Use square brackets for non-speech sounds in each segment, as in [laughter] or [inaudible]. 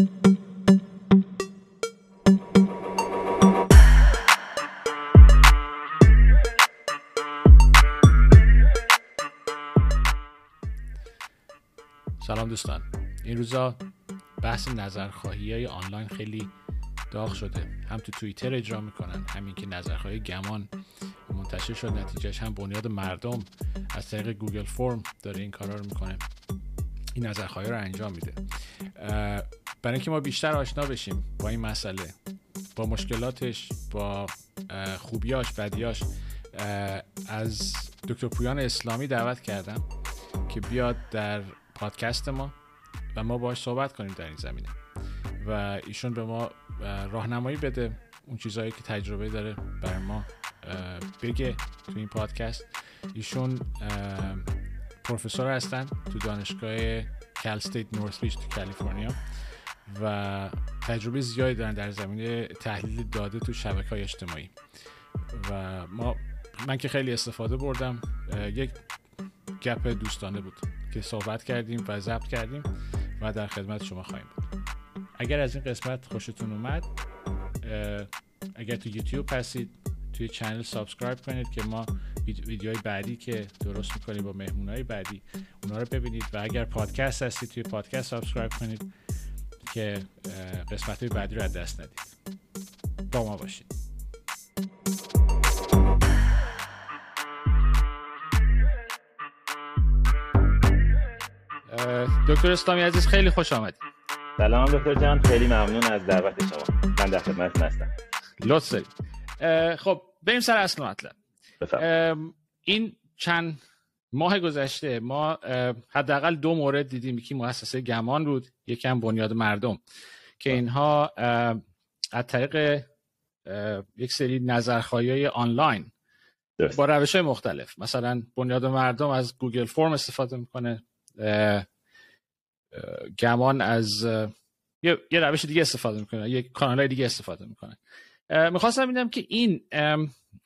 سلام دوستان. این روزا بحث نظرخواهی های آنلاین خیلی داغ شده. هم تو توییتر اجرا می‌کنن همین که نظرخواهی گمان منتشر شد نتیجهش هم بنیاد مردم از طریق گوگل فرم داره این کارا رو می‌کنه. این نظرخواهی رو انجام میده. برای اینکه ما بیشتر آشنا بشیم با این مسئله با مشکلاتش با خوبیاش بدیاش از دکتر پویان اسلامی دعوت کردم که بیاد در پادکست ما و ما باش صحبت کنیم در این زمینه. و ایشون به ما راهنمایی بده اون چیزهایی که تجربه داره بر ما بگه تو این پادکست. ایشون پروفسور هستن تو دانشگاه کال استیت نورث تو کالیفرنیا. و تجربه زیادی دارن در زمینه تحلیل داده تو شبکه های اجتماعی. و ما من که خیلی استفاده بردم یک گپ دوستانه بود که صحبت کردیم و ضبط کردیم و در خدمت شما خواهیم بود. اگر از این قسمت خوشتون اومد اگر تو یوتیوب هستید توی چنل subscribe کنید که ما ویدیوهای بعدی که درست می‌کنیم با مهمونهای بعدی اونا رو ببینید. و اگر پادکست هستید توی پادکست subscribe کنید. که قسمت بعدی رو از دست ندید. با ما باشید. دکتر اسلامی عزیز خیلی خوش آمدید. سلام دکتر جان خیلی ممنون از دعوت شما. من در خدمت هستم. لطف خب بریم سر اصل مطلب. این چند ماه گذشته ما حداقل دو مورد دیدیم یکی مؤسسه گمان بود یکی هم بنیاد مردم که اینها از طریق یک سری نظرخواهی آنلاین با روش های مختلف مثلا بنیاد مردم از گوگل فرم استفاده می‌کنه گمان از یه, روش دیگه استفاده می‌کنه یه کانال دیگه استفاده می‌کنه. می‌خواستم ببینم که این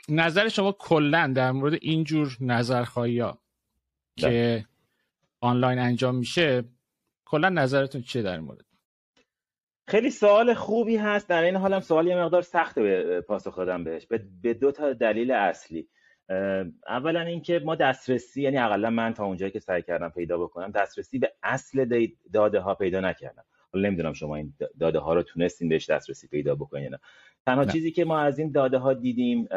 نظر شما کلا در مورد اینجور نظرخواهی ها که آنلاین انجام میشه کلا نظرتون چیه در این مورد؟ خیلی سوال خوبی هست. در این حالم سوال یه مقدار سخته به پاسخ دادم بهش. به دو تا دلیل اصلی. اولا اینکه ما دسترسی یعنی اقلا من تا اونجایی که سعی کردم پیدا بکنم دسترسی به اصل داده ها پیدا نکردم. حالا نمی‌دونم شما این داده ها رو تونستین بهش دسترسی پیدا بکنین نه. تنها چیزی که ما از این داده ها دیدیم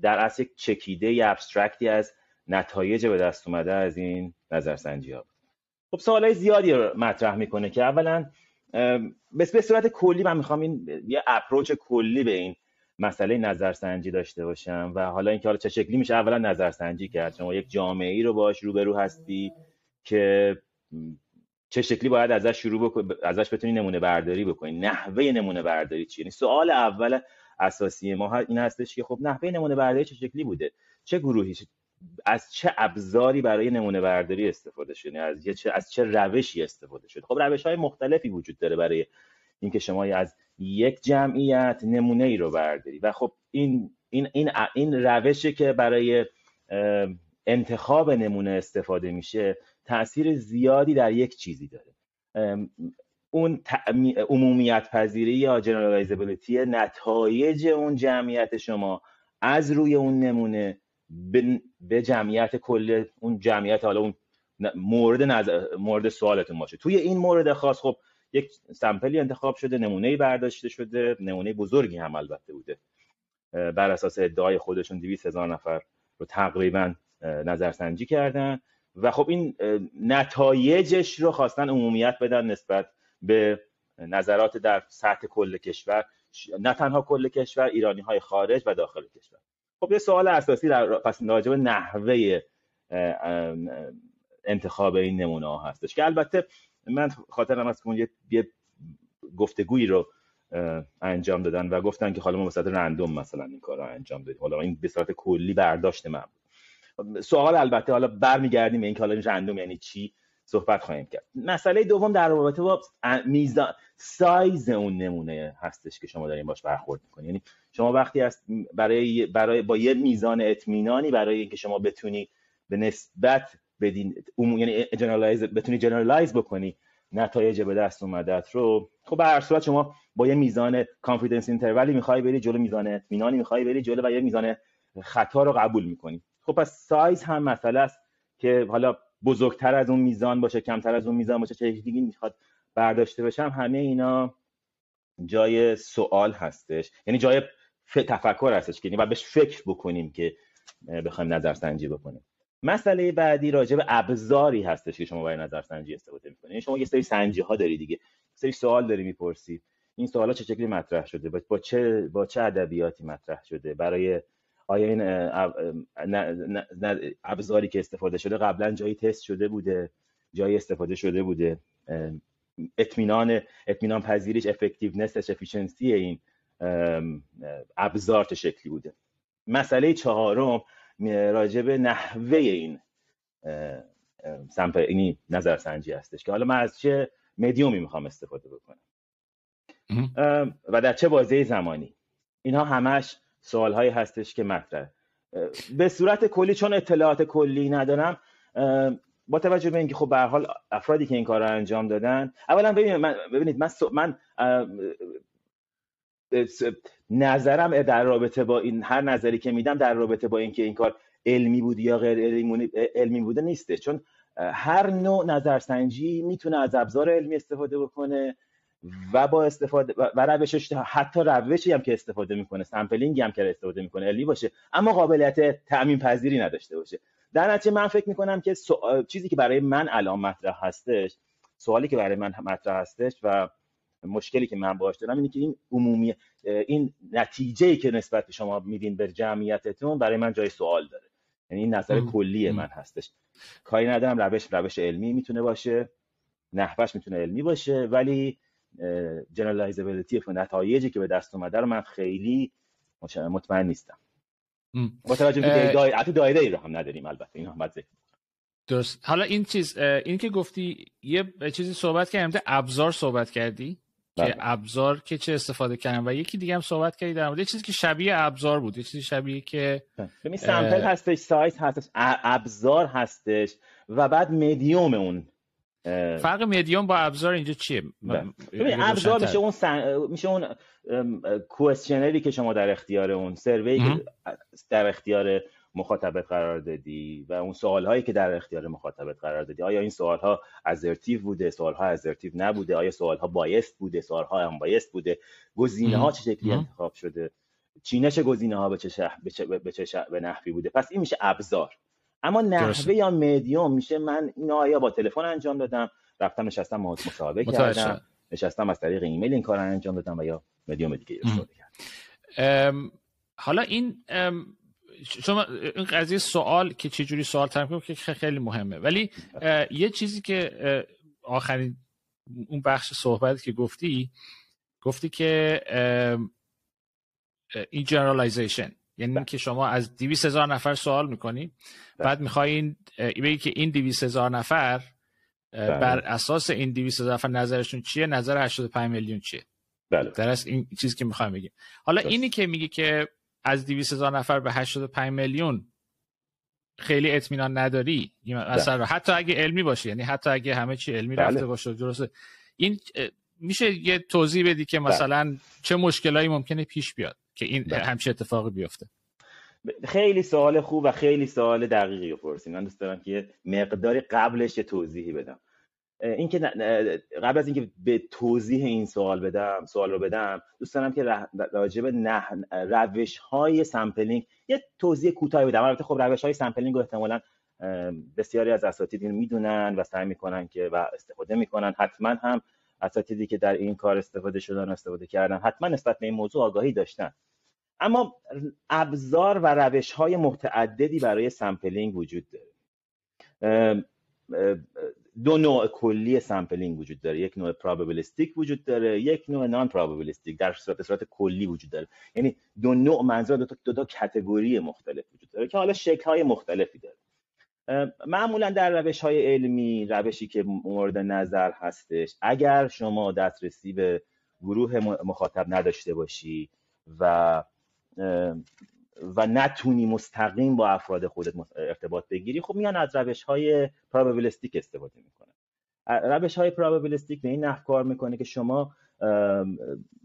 در اصل یک چکیده ابسترکتی از نتایج به دست اومده از این نظرسنجی ها. خب سوالای زیادی رو مطرح می‌کنه که اولا به صورت کلی من می‌خوام این یه اپروچ کلی به این مسئله نظرسنجی داشته باشم و حالا اینکه حالا چه شکلی میشه اولا نظرسنجی کرد. شما یک جامعه ای رو باش روبرو هستی که چه شکلی باید ازش شروع بکنی ازش بتونی نمونه برداری بکنی. نحوه نمونه برداری چیه یعنی سوال اول اساسی ما این هستش که خب نحوه نمونه برداری چه شکلی بوده؟ چه گروهی؟ از چه ابزاری برای نمونه برداری استفاده شده یعنی از چه از چه روشی استفاده شده خب روش های مختلفی وجود داره برای اینکه شما از یک جمعیت نمونه ای رو برداری. و خب این این این این روشی که برای انتخاب نمونه استفاده میشه تاثیر زیادی در یک چیزی داره. اون عمومیت پذیری یا جنرالایزبیلیتی نتایج اون جمعیت شما از روی اون نمونه به جمعیت کل اون جمعیت حالا اون مورد نظر مورد سوالتون باشه. توی این مورد خاص خب یک سمپلی انتخاب شده نمونه برداشته شده نمونه بزرگی هم البته بوده. بر اساس ادعای خودشون 200 هزار نفر رو تقریبا نظرسنجی کردن و خب این نتایجش رو خواستن عمومیت بدن نسبت به نظرات در سطح کل کشور نه تنها کل کشور ایرانی های خارج و داخل کشور. خب یه سوال اساسی در پس راجع به نحوه انتخاب این نمونه ها هستش که البته من خاطرم از که یه گفتگویی رو انجام دادن و گفتن که حالا ما صورت random مثلا این کار رو انجام دادیم حالا این به صورت کلی برداشت من بود. سوال البته حالا برمیگردیم به این که حالا random یعنی چی؟ صحبت خواهیم کرد. مسئله دوم در رابطه با میزان سایز اون نمونه هستش که شما دارین باش برخورد می‌کنید یعنی شما وقتی است برای برای با یه میزان اطمینانی برای اینکه شما بتونی به نسبت بدین یعنی generalize بتونی generalize بکنی نتایج به دست اومدت رو خب به هر صورت شما با یه میزان confidence interval ی می‌خوای بری جلو میزان اطمینانی می‌خوای بری جلو و یه میزان خطا رو قبول می‌کنی. خب پس سایز هم مسئله است که حالا بزرگتر از اون میزان باشه کمتر از اون میزان باشه چه دیگه می‌خواد برداشته بشه همه اینا جای سوال هستش. یعنی جای تفکر هستش که یعنی و بهش فکر بکنیم که بخوایم نظرسنجی بکنیم. مسئله بعدی راجع به ابزاری هستش که شما برای نظرسنجی استفاده می‌کنید یعنی شما یه سری سنجی ها داری دیگه. سری سوال داری می‌پرسی. این سوالا چه شکلی مطرح شده؟ با چه با چه ادبیاتی مطرح شده؟ برای آیا این ابزاری که استفاده شده قبلا جایی تست شده بوده جایی استفاده شده بوده؟ اطمینان اطمینان پذیریش افکتیونسش افیشنسی این ابزار چه شکلی بوده؟ مسئله چهارم راجع به نحوه این سمپل اینی نظرسنجی هستش که حالا من از چه مدیومی می‌خوام استفاده بکنم؟ و در چه بازه زمانی؟ اینها همش سوال هایی هستش که مطرح به صورت کلی چون اطلاعات کلی ندارم با توجه به اینکه خب به حال افرادی که این کار رو انجام دادن اولا ببینید من ببینید من, من نظرم در رابطه با این هر نظری که میدم در رابطه با اینکه این کار علمی بود یا غیر علمی بوده نیسته. چون هر نوع نظرسنجی می‌تونه از ابزار علمی استفاده بکنه و با استفاده و روشش حتی روشی هم که استفاده می‌کنه سامپلینگی هم که استفاده می‌کنه علمی باشه. اما قابلیت تعمین پذیری نداشته باشه. در نتیجه من فکر می‌کنم که چیزی که برای من الان مطرح هستش سوالی که برای من مطرح هستش و مشکلی که من باش دارم اینه که این عمومی این نتیجه که نسبت به شما میدین به جمعیتتون برای من جای سوال داره. یعنی این نظر کلی من هستش. کاری ندارم روش روش علمی می‌تونه باشه نحوش می‌تونه علمی باشه ولی جنرالایزابیلیتی و نتایجی که به دست اومده رو من خیلی مطمئن نیستم. با توجه به دایره دایره ای رو هم نداریم البته این هم ذکر درست. حالا این چیز این که گفتی یه چیزی صحبت کردیم ابزار صحبت کردی که بله. ابزار که چه استفاده کردن و یکی دیگه هم صحبت کردی در مورد چیزی که شبیه ابزار بود یه چیزی شبیه که ببین sample هستش سایز هستش ابزار هستش و بعد مدیوم اون فرق مدیوم با ابزار اینجا چیه؟ بله. ببین ابزار میشه اون سن... میشه اون questionnaire ی که شما در اختیار اون survey در اختیار مخاطبت قرار دادی و اون سوال هایی که در اختیار مخاطبت قرار دادی آیا این سوال ها assertive بوده سوال ها assertive نبوده آیا سوال ها biased بوده سوال ها هم biased بوده گزینه ها چه شکلی انتخاب شده چینش گزینه ها به چه, به, چه به نحوی بوده؟ پس این میشه ابزار. اما نحوه یا مدیوم میشه من اینو آیا با تلفن انجام دادم؟ رفتم نشستم مصاحبه کردم. نشستم از طریق ایمیل این کار انجام دادم و یا مدیوم دیگه استفاده کردم. حالا این شما این قضیه سوال که چه جوری سوال طرح که خیلی مهمه. ولی یه چیزی که آخرین اون بخش صحبت که گفتی گفتی که این جنرالایزیشن یعنی بله. که شما از 200 هزار نفر سوال می‌کنی بله. بعد می‌خواین بگی که این 200 هزار نفر بله. بر اساس این 200 هزار نفر نظرشون چیه نظر 85 میلیون چیه بله. در از این چیزی که می‌خوایم بگیم حالا اینی که میگی که از 200 هزار نفر به 85 میلیون خیلی اطمینان نداری مثلا حتی اگه علمی باشه یعنی حتی اگه همه چی علمی بله. رفته باشه درسته این میشه یه توضیح بدی که مثلا بله. چه مشکلایی ممکنه پیش بیاد که این. همچه اتفاقی بیفته. خیلی سوال خوب و خیلی سوال دقیقی رو پرسید من دوست دارم که مقداری قبلش یه توضیحی بدم. اینکه قبل از اینکه به توضیح این سوال بدم سوال رو بدم دوست دارم که راجع به نه روش های sampling یه توضیح کوتاهی بدم. البته خب روش های sampling رو احتمالاً بسیاری از اساتید می‌دونن و سعی می‌کنن که و استفاده می‌کنن. حتما هم اساتیدی که در این کار استفاده شدن استفاده کردن. حتما نسبت به این موضوع آگاهی داشتن. اما ابزار و روش های متعددی برای sampling وجود داره. دو نوع کلی sampling وجود داره. یک نوع probabilistic وجود داره یک نوع non probabilistic در صورت صورت کلی وجود داره. یعنی دو نوع منظور دو تا, دو تا کتگوری مختلف وجود داره که حالا شکل های مختلفی داره. معمولا در روش های علمی روشی که مورد نظر هستش اگر شما دسترسی به گروه مخاطب نداشته باشی و و نتونی مستقیم با افراد خودت ارتباط بگیری خب میان از روش های پروبابلیستیک استفاده می‌کنن. روش های پرابابلیستیک به این نحو کار می‌کنه که شما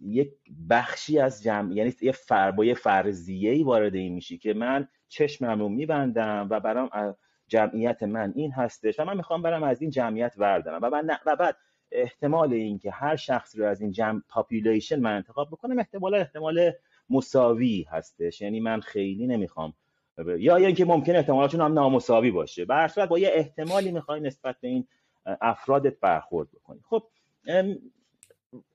یک بخشی از جمع یعنی یه فر با یه فرضیه ای وارد این میشی که من چشمم رو میبندم و برام جمعیت من این هستش و من می‌خوام برم از این جمعیت وردارم و, و بعد احتمال اینکه هر شخص رو از این جمع population من انتخاب بکنم احتمال احتمال مساوی هستش. یعنی من خیلی نمی‌خوام یا اینکه ممکن احتمالاتون هم نامساوی باشه. به هر با یه احتمالی می‌خوای نسبت به این افرادت برخورد بکنی. خب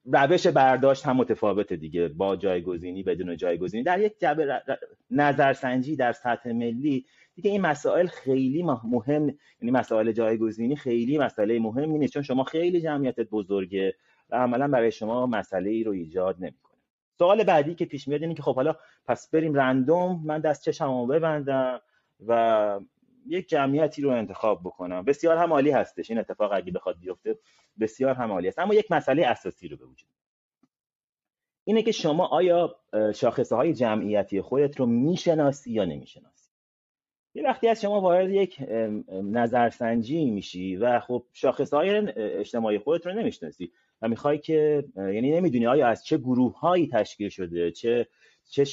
روش برداشت هم متفاوته دیگه. با جایگزینی بدون جایگزینی. در یک جبه نظرسنجی در سطح ملی دیگه این مسائل خیلی مهم یعنی مسائل جایگزینی خیلی مسئله مهمی نیست. چون شما خیلی جمعیتت بزرگه و عملا برای شما مسئله ای رو ایجاد نمی‌کنه. سوال بعدی که پیش میاد اینه که خب حالا پس بریم رندوم. من دست چشمو ببندم و یک جمعیتی رو انتخاب بکنم. بسیار هم عالی هستش. این اتفاق اگه بخواد بیفته بسیار هم عالی است. اما یک مسئله اساسی رو به وجود اینه که شما آیا شاخصه های جمعیتی خودت رو می‌شناسی یا نمی‌شناسی؟ یه وقتی از شما وارد یک نظرسنجی میشی و خب شاخصه های اجتماعی خودت رو نمی‌شناسی و می‌خوای که یعنی نمی‌دونی آیا از چه گروه هایی تشکیل شده چه چه,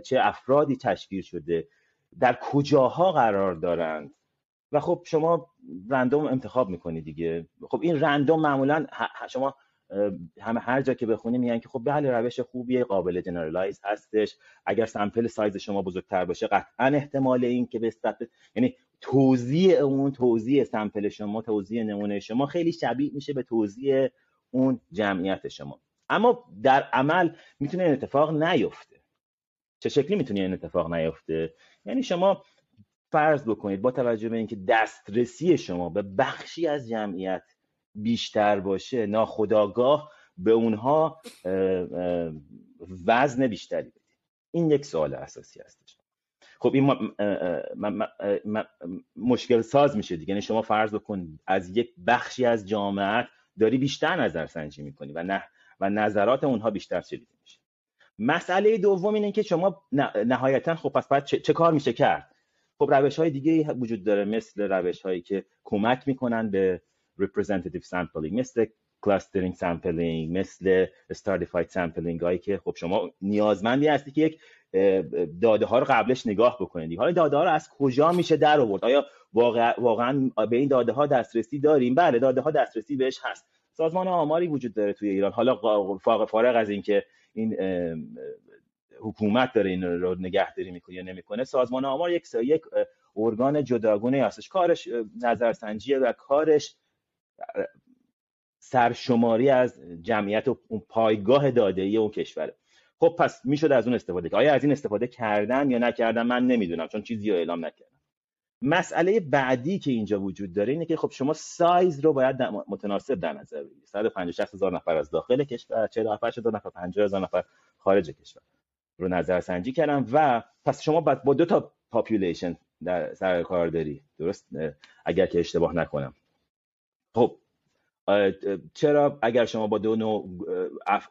چه افرادی تشکیل شده در کجاها قرار دارند؟ و خب شما random انتخاب می‌کنید دیگه. خب این random معمولا شما همه هر جا که بخونی میگن که خب بله روش خوبیه قابل generalize هستش. اگر sample size شما بزرگتر باشه قطعا احتمال این که به یعنی توضیح اون توضیح سمپل شما توضیح نمونه شما خیلی شبیه میشه به توزیع اون جمعیت شما. اما در عمل می‌تونه این اتفاق نیفته. چه شکلی می‌تونه این اتفاق نیفته؟ یعنی شما فرض بکنید با توجه به اینکه دسترسی شما به بخشی از جمعیت بیشتر باشه ناخداگاه به اونها وزن بیشتری بدید این یک سوال اساسی هستش. خب این مشکل ساز میشه دیگه. یعنی شما فرض بکن از یک بخشی از جامعت داری بیشتر نظر سنجی می‌کنی و نه و نظرات اونها بیشتر میشه مسئله دوم اینه که شما نهایتا خب پس باید چه, کار میشه کرد؟ خب روش های دیگه وجود داره مثل روش هایی که کمک می‌کنن به representative sampling مثل clustering sampling مثل stratified sampling هایی که خب شما نیازمندی هستی که یک داده ها رو قبلش نگاه بکنید. حالا داده ها رو از کجا میشه در آورد؟ آیا واقعا به این داده ها دسترسی داریم؟ بله داده ها دسترسی بهش هست. سازمان آماری وجود داره توی ایران. حالا فارغ از اینکه این حکومت داره این رو نگهداری می‌کنه یا نمی‌کنه سازمان آمار یک یک ارگان جداگونه هستش. کارش نظرسنجیه و کارش سرشماری از جمعیت و اون پایگاه داده اون کشوره. خب پس می‌شد از اون استفاده کرد آیا از این استفاده کردن یا نکردن من نمی‌دونم چون چیزی رو اعلام نکردم مسئله بعدی که اینجا وجود داره اینه که خب شما سایز رو باید متناسب در نظر بگیرید. 150 هزار نفر از داخل کشور 47 هزار نفر 50 هزار نفر خارج کشور رو نظر سنجی کردم و پس شما با دو تا population سر و کار داری. درست؟ اگر که اشتباه نکنم. خب چرا اگر شما با دو نوع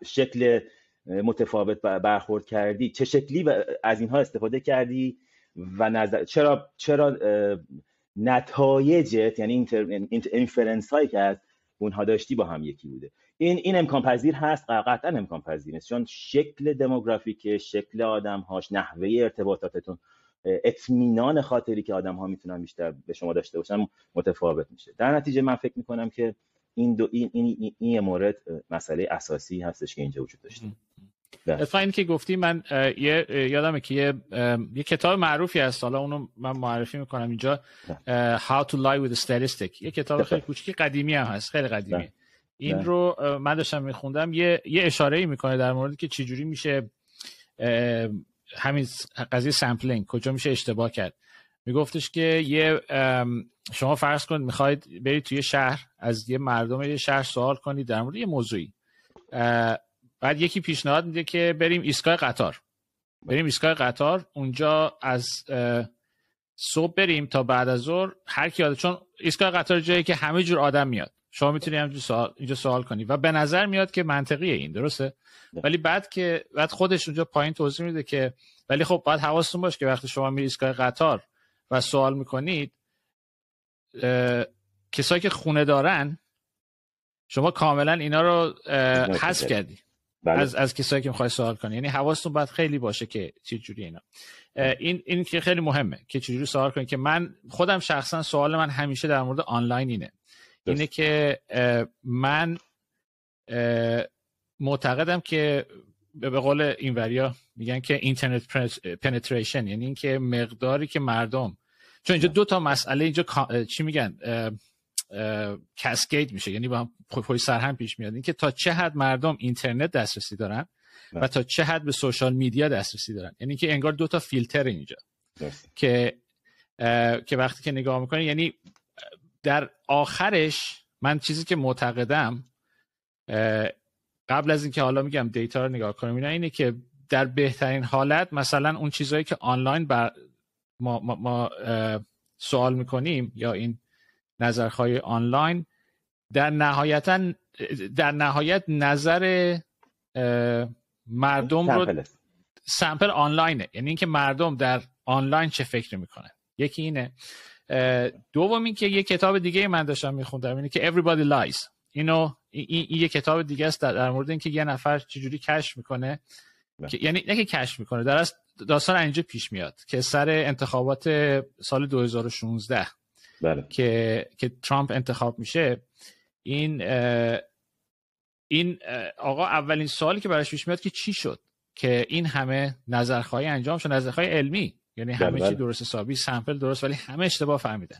شکل متفاوت برخورد کردی چه شکلی از اینها استفاده کردی؟ و نظر چرا چرا نتایجت یعنی اینفرنس هایی که از اونها داشتی با هم یکی بوده. این این امکان پذیر هست قطعا امکان پذیر نیست. چون شکل دموگرافیک شکل آدم هاش نحوه ارتباطاتتون اطمینان خاطری که آدم ها می‌تونن بیشتر به شما داشته باشن متفاوت میشه. در نتیجه من فکر می‌کنم که این دو این این, این, مورد مسئله اساسی هستش که اینجا وجود داشته. اتفاقا این که گفتی من یه یادمه که یه, یه کتاب معروفی هست. حالا اونو من معرفی می‌کنم اینجا. How to Lie with Statistics. یه کتاب خیلی کوچیکی قدیمی هم هست. خیلی قدیمی. این رو من داشتم میخوندم. یه یه اشاره ای می‌کنه در مورد که چجوری میشه همین قضیه sampling کجا میشه اشتباه کرد. میگفتش که یه شما فرض کنید می‌خواید برید توی شهر از یه مردم یه شهر سوال کنید در مورد یه موضوعی. بعد یکی پیشنهاد میده که بریم ایستگاه قطار. بریم ایستگاه قطار اونجا از صبح بریم تا بعد از ظهر. هر کی چون ایستگاه قطار جایی که همه جور آدم میاد. شما می‌تونید اینجا سوال اینجا سوال کنید و به نظر میاد که منطقیه این درسته؟ ولی بعد که بعد خودش اونجا پایین توضیح میده که ولی خب باید حواستون باشه که وقتی شما میرید ایستگاه قطار و سوال می‌کنید کسایی که خونه دارن شما کاملا اینا رو حذف کردی. بله. از از کسایی که می‌خوای سوال کنی. یعنی حواستون باید خیلی باشه که چه جوری اینا این این که خیلی مهمه که چجوری سوال کنی که من خودم شخصا سوال من همیشه در مورد آنلاین اینه. اینه که من معتقدم که به قول اینوریا میگن که اینترنت پنتریشن یعنی اینکه مقداری که مردم چون اینجا دو تا مسئله اینجا چی میگن؟ کسکید میشه. یعنی با هم پای سر هم پیش میاد. اینکه تا چه حد مردم اینترنت دسترسی دارن و تا چه حد به سوشال میدیا دسترسی دارن. یعنی که انگار دو تا فیلتر اینجا. که که وقتی که نگاه می‌کنی یعنی در آخرش من چیزی که معتقدم قبل از اینکه حالا میگم دیتا رو نگاه کنیم اینا اینه که در بهترین حالت مثلا اون چیزهایی که آنلاین بر ما, ما, ما سوال می‌کنیم یا این نظرهای آنلاین. در نهایتا در نهایت نظر مردم رو سمپل آنلاینه. یعنی اینکه مردم در آنلاین چه فکر می‌کنن. یکی اینه. دوم اینکه یه کتاب دیگه من داشتم میخوندم اینه که everybody lies. اینو این, این یه کتاب دیگه است در, مورد اینکه یه نفر چجوری کش می‌کنه. بله. که یعنی نه که کش می‌کنه در داستان اینجا پیش میاد که سر انتخابات سال 2016 بله. که که ترامپ انتخاب میشه این این آقا اولین سوالی که براش پیش میاد که چی شد؟ که این همه نظرخواهی انجام شد نظرخواهی علمی یعنی همه بله. چی درست حسابی سمپل درست ولی همه اشتباه فهمیدن.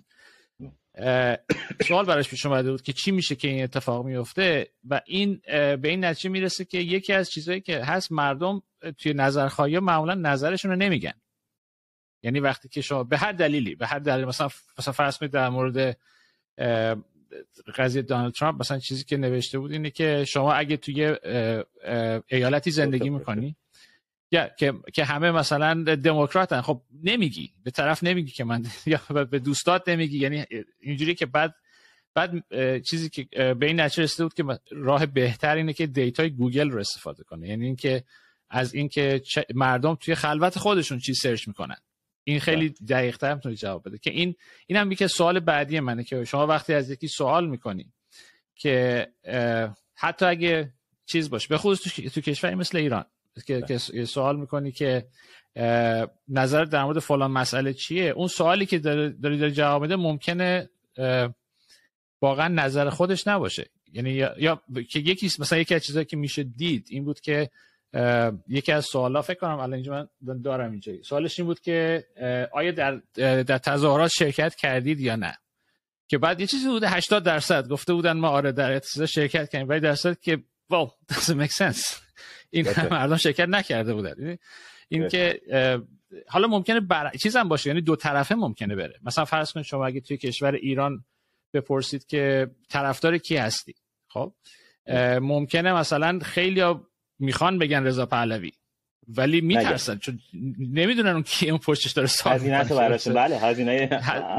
سوال براش پیش اومده بود که چی میشه که این اتفاق میفته و این به این نتیجه می‌رسه که یکی از چیزهایی که هست مردم توی نظرخواهی معمولا نظرشون رو نمیگن. یعنی وقتی که شما به هر دلیلی به هر دلیل مثلا مثلا فرض در مورد قضیه دونالد ترامپ مثلا چیزی که نوشته بود اینه که شما اگه توی ایالتی زندگی می‌کنی یا که که همه مثلا دموکراتن خب نمیگی به طرف نمیگی که من [laughs] یا به دوستات نمیگی. یعنی اینجوری که بعد بعد چیزی که به این نتیجه رسیده بود که راه بهتر اینه که data ی گوگل رو استفاده کنه. یعنی اینکه از اینکه مردم توی خلوت خودشون چی سرچ می‌کنن. این خیلی بله. دقیق تر می‌تونی جواب بده. که این این هم که سوال بعدی منه که شما وقتی از یکی سوال می‌کنی که حتی اگه چیز باشه به خصوص تو, تو کشوری مثل ایران که, که سوال می‌کنی که نظر در مورد فلان مسئله چیه؟ اون سوالی که داری داری, جواب میده ممکنه واقعا نظر خودش نباشه. یعنی یا, یا که یکی مثلا یکی از چیزایی که میشه دید این بود که یکی از سوالا فکر کنم الان اینجا من دارم اینجا. سوالش این بود که آیا در در تظاهرات شرکت کردید یا نه؟ که بعد یه چیزی بوده 80 درصد. گفته بودن ما آره در اعتصاد شرکت کردیم. ولی درصد که واو doesn't make sense. این مردم شرکت نکرده بودن. یعنی این که حالا ممکنه بر... چیزم باشه. یعنی دو طرفه ممکنه بره. مثلا فرض کنید شما اگه توی کشور ایران بپرسید که طرفدار کی هستی؟ خب؟ ممکنه مثلا خیلی می‌خوان بگن رضا پهلوی. ولی میترسن چون نمی‌دونن اون کی اون پشتش داره سال هزینه تو براشون بله هزینه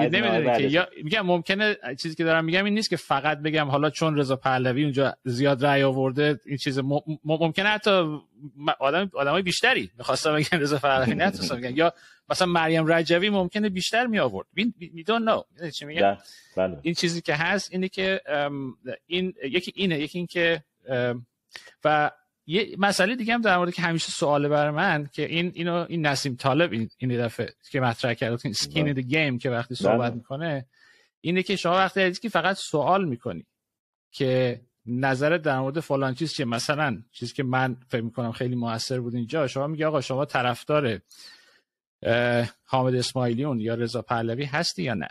نمی‌دونن که یا میگم ممکنه چیزی که دارم میگم این نیست که فقط بگم حالا چون رضا پهلوی اونجا زیاد رأی آورده این چیز ممکنه حتی آدم آدمای بیشتری می‌خواستم بگن رضا پهلوی نتونستم بگن یا مثلا مریم رجوی ممکنه بیشتر می آورد می دون نو چی میگم؟ بله. این چیزی که هست اینه که این یکی اینه یکی این که و یه مسئله دیگه هم در مورد که همیشه سواله بر من که این اینو این نسیم طالب این, این دفعه که مطرح کرد این سکین دی گیم که وقتی صحبت بله. می‌کنه اینه که شما وقتی که فقط سوال می‌کنی که نظر در مورد فلان چیز چیه مثلا چیزی که من فکر می‌کنم خیلی موثر بود اینجا شما میگه آقا شما طرفدار حامد اسماعیلیون یا رضا پهلوی هستی یا نه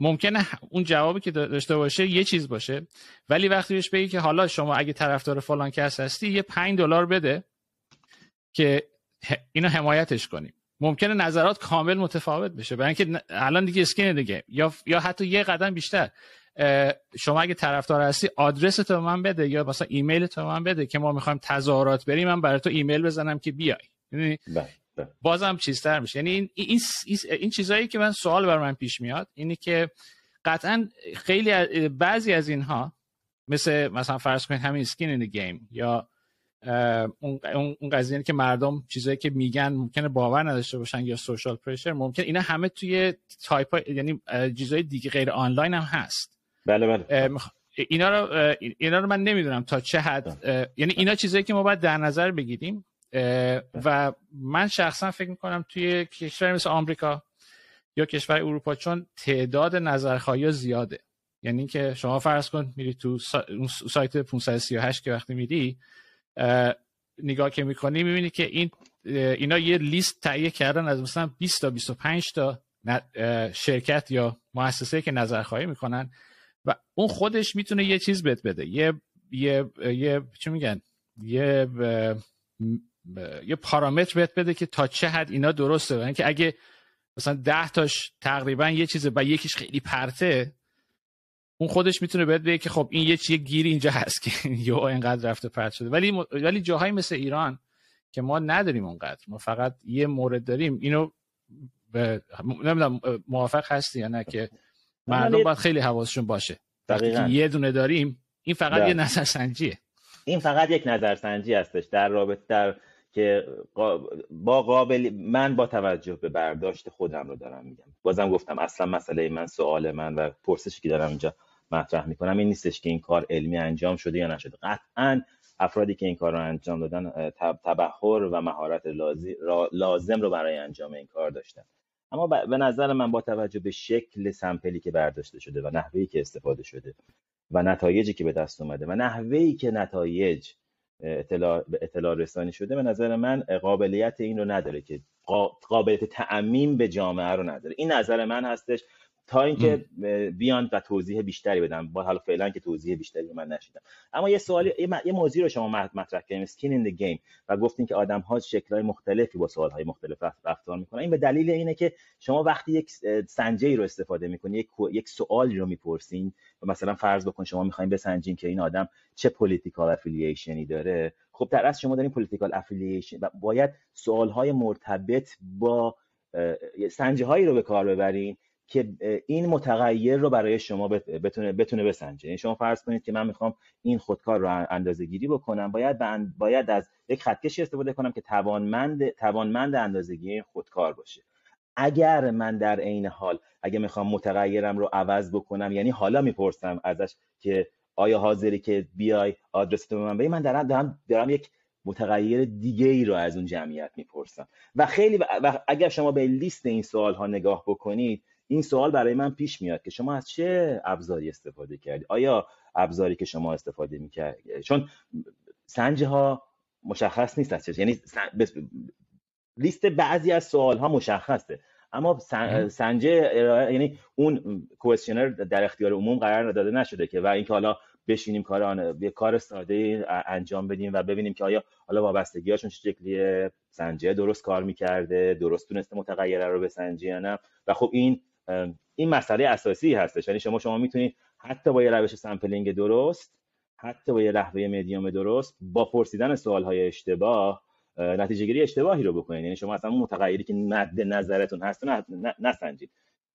ممکنه اون جوابی که داشته باشه یه چیز باشه. ولی وقتی بهش بگی که حالا شما اگه طرفدار فلان کس هستی یه 5 دلار بده که اینو حمایتش کنیم ممکنه نظرات کامل متفاوت بشه. برای اینکه الان دیگه اسکین دیگه. یا یا حتی یه قدم بیشتر. شما اگه طرفدار هستی آدرس تو من بده یا مثلا ایمیل تو من بده که ما می‌خوایم تظاهرات بریم. من برای تو ایمیل بزنم که بیای. یعنی بازم چیزتر میشه. یعنی این این, این چیزهایی که من سوال بر من پیش میاد اینه که قطعا خیلی بعضی از اینها مثل مثلا فرض کنید همین skin in the game یا اون اون قضیه که مردم چیزایی که میگن ممکنه باور نداشته باشن یا social pressure ممکن اینا همه توی تایپ یعنی چیزای دیگه غیر آنلاین هم هست. بله بله. اینا رو اینا رو من نمی‌دونم تا چه حد یعنی اینا چیزایی که ما باید در نظر بگیریم. و من شخصا فکر می‌کنم توی کشور مثل آمریکا یا کشور اروپا چون تعداد نظرخواهی زیاده. یعنی که شما فرض کن میری تو سایت 538 که وقتی میری نگاه که می‌کنی می‌بینی که این اینا یه لیست تهیه کردن از مثلا 20 تا 25 تا شرکت یا مؤسسه که نظرخواهی می‌کنن و اون خودش می‌تونه یه چیز بهت بده. یه یه یه چی میگن؟ یه یه پارامتر بهت بده که تا چه حد اینا درسته. یعنی که اگه مثلا ده تاش تقریبا یه چیزه و یکیش خیلی پرته اون خودش می‌تونه بهت بگه که خب این یه چیه گیری اینجا هست که [laughs] یا اینقدر رفته پرت شده. ولی ولی جاهایی مثل ایران که ما نداریم اونقدر. ما فقط یه مورد داریم. اینو به نمی‌دونم موافق هستی یا نه که مردم باید خیلی حواسشون باشه. دقیقا. یه دونه داریم این فقط ده. یه نظرسنجیه. این فقط یک نظرسنجی هستش در رابطه در که با قابل من با توجه به برداشت خودم رو دارم میگم. بازم گفتم اصلا مسئله من سوال من و پرسشی که دارم اینجا مطرح می‌کنم این نیستش که این کار علمی انجام شده یا نشده. قطعا افرادی که این کار رو انجام دادن تبخور و مهارت لازم رو برای انجام این کار داشتن. اما به نظر من با توجه به شکل سمپلی که برداشته شده و نحوهی که استفاده شده و نتایجی که به دست اومده و نحوهی که نتایج اطلاع, اطلاع رسانی شده به نظر من قابلیت این رو نداره که قابلیت تعمیم به جامعه رو نداره. این نظر من هستش تا اینکه بیان و توضیح بیشتری بدم با حالا فعلا که توضیح بیشتری من نشیدم. اما یه سوالی یه موضوعی رو شما مطرح کردیم skin in the game و گفتین که آدم ها شکل‌های مختلفی با سوال‌های مختلف رفتار می‌کنن. این به دلیل اینه که شما وقتی یک سنجه‌ای رو استفاده می‌کنید یک یک سوالی رو می‌پرسین و مثلا فرض بکن شما می‌خواین بسنجین که این آدم چه political affiliation ی داره. خب در اصل شما دارین political affiliation و باید سوال‌های مرتبط با سنجه هایی رو به کار ببرین که این متغیر رو برای شما بتونه بتونه بسنجه. یعنی شما فرض کنید که من می‌خوام این خودکار رو اندازه گیری بکنم باید باید از یک خطکشی استفاده کنم که توانمند توانمند اندازه‌گیری این خودکار باشه. اگر من در عین حال اگه می‌خوام متغیرم رو عوض بکنم یعنی حالا می‌پرسم ازش که آیا حاضری که بیای آدرس تو من من دارم دارم, دارم یک متغیر دیگه ای رو از اون جمعیت می‌پرسم. و خیلی و اگر شما به لیست این سوال ها نگاه بکنید این سوال برای من پیش میاد که شما از چه ابزاری استفاده کردید آیا ابزاری که شما استفاده می‌کرد چون سنجه ها مشخص نیست از یعنی لیست بعضی از سوال ها مشخصه. اما سنجه یعنی اون کوشنر در اختیار عموم قرار داده نشده که و اینکه حالا بشینیم کار آن یه کار ساده انجام بدیم و ببینیم که آیا حالا وابستگیاشون چه شکلیه؟ سنجه درست کار می‌کرده؟ درست تونسته متغیره رو بسنجی یا نه؟ و خب این این مسئله اساسی هستش. یعنی شما شما می‌تونید حتی با یه روش sampling درست حتی با یه نحوه مدیوم درست با پرسیدن سوال های اشتباه نتیجه گیری اشتباهی رو بکنید. یعنی شما اصلا متغیری که مد نظرتون هست نسنجید.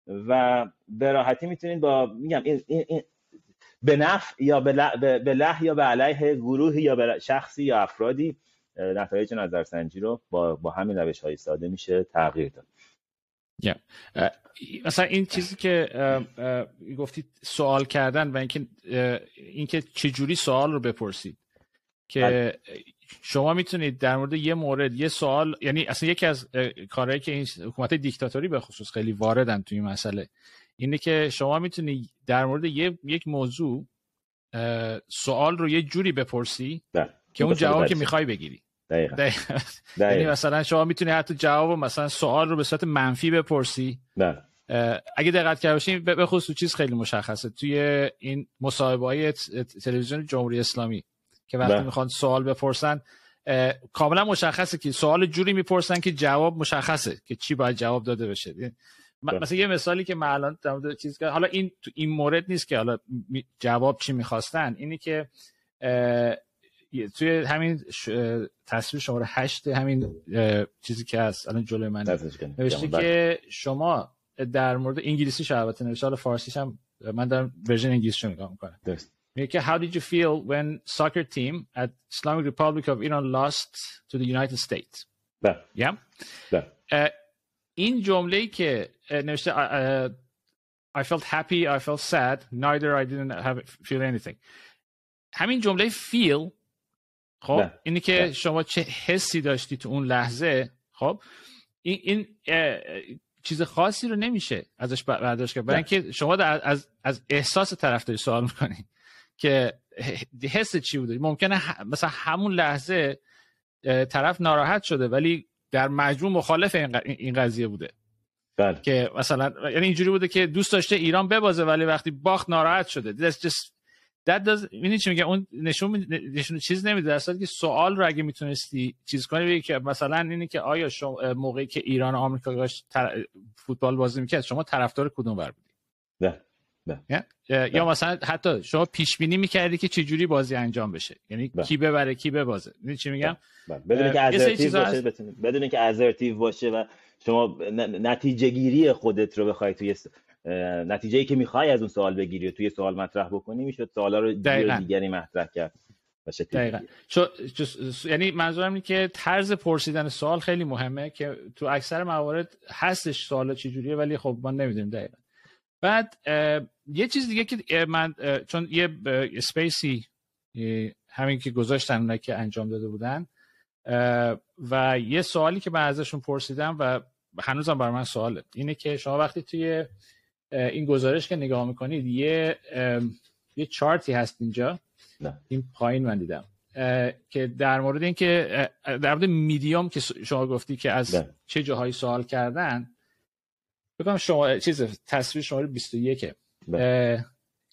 و به راحتی می‌تونید با میگم این, این, به نفع یا به له یا به علیه گروهی یا به شخصی یا افرادی نتایج نظرسنجی رو با, با همین روش های ساده میشه تغییر داد. Yeah. مثلا این چیزی که گفتید سوال کردن و اینکه اینکه چجوری سوال رو بپرسید که بله. شما می‌تونید در مورد یه مورد یه سوال یعنی اصلا یکی از کارهایی که این حکومت دیکتاتوری به خصوص خیلی واردن توی این مسئله اینه که شما می‌تونید در مورد یه، یک موضوع سوال رو یه جوری بپرسی بله. که اون جواب که می‌خوای بگیری دقیقا. دقیقا. یعنی مثلا شما می‌تونی حتی جواب مثلا سوال رو به صورت منفی بپرسی. نه اگه دقت کرده باشین به خصوص چیز خیلی مشخصه. توی این مصاحبه های تلویزیون جمهوری اسلامی که وقتی می‌خوان سوال بپرسن کاملا مشخصه که سوال جوری می‌پرسن که جواب مشخصه که چی باید جواب داده بشه. یعنی مثلا یه مثالی که من الان چیز که حالا این تو این مورد نیست که حالا جواب چی می‌خواستن. اینی که توی همین تصویر شماره هشت همین چیزی که هست الان جلوی من نوشته که شما در مورد انگلیسی البته نوشته حالا فارسیش هم من دارم ورژن انگلیسی نگاه می‌کنم. میگه که how did you feel when soccer team at Islamic Republic of Iran lost to the United States? بله. Yeah? این جمله که نوشته I felt happy I felt sad neither I didn't have feel anything. همین جمله feel خب اینی که شما چه حسی داشتی تو اون لحظه خب این, این چیز خاصی رو نمیشه ازش برداشت کرد. برای اینکه شما از از احساس طرفداری سوال می‌کنین که حس چی بوده؟ ممکنه مثلا همون لحظه طرف ناراحت شده ولی در مجموع مخالف این قضیه بوده. بله. که مثلا یعنی اینجوری بوده که دوست داشته ایران ببازه ولی وقتی باخت ناراحت شده. That's just that does چی میگه اون نشون نشون چیز نمیده. در که سوال رو اگه می‌تونستی چیز کنی بگی که مثلا اینه که آیا شما موقعی که ایران و آمریکا داشت فوتبال بازی می‌کرد شما طرفدار کدوم بر بودی؟ نه نه. یا مثلا حتی شما پیش بینی می‌کردی که چه جوری بازی انجام بشه؟ یعنی کی ببره کی ببازه؟ می‌دونی چی میگم؟ بدون که ازرتیو باشه بدون که ازرتیو باشه و شما نتیجه گیری خودت رو بخوای توی نتیجه ای که می‌خوای از اون سوال بگیری و توی سوال مطرح بکنی می‌شد سوالا رو دیگری مطرح کرد دقیقا. یعنی منظورم اینه که طرز پرسیدن سوال خیلی مهمه که تو اکثر موارد هستش سوال چجوریه ولی خب ما نمی‌دونیم دقیقا. بعد یه چیز دیگه که من چون یه اسپیسی همین که گذاشتن که انجام داده بودن و یه سوالی که من ازشون پرسیدم و هنوزم برای من سواله اینه که شما وقتی توی این گزارش که نگاه می‌کنید یه یه چارتی هست اینجا نه. این پایین من دیدم که در مورد اینکه در مورد میدیوم که شما گفتی که از نه. چه جاهایی سوال کردن بگم شما چیز تصویر شماره 21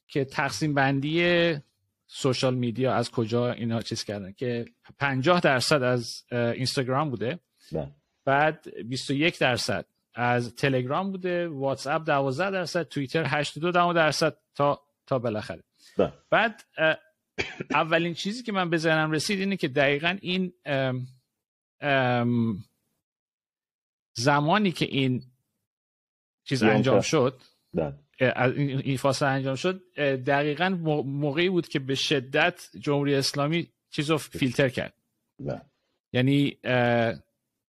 که تقسیم بندی سوشال میدیا از کجا اینا چیز کردن که 50 درصد از اینستاگرام بوده نه. بعد 21 درصد از تلگرام بوده واتس اپ 12 درصد توییتر 82 درصد تا تا بالاخره بله. بعد اولین چیزی که من به ذهنم رسید اینه که دقیقا این ام ام زمانی که این چیز انجام شد بله. این فاصله انجام شد دقیقا موقعی بود که به شدت جمهوری اسلامی چیز رو فیلتر کرد بله. یعنی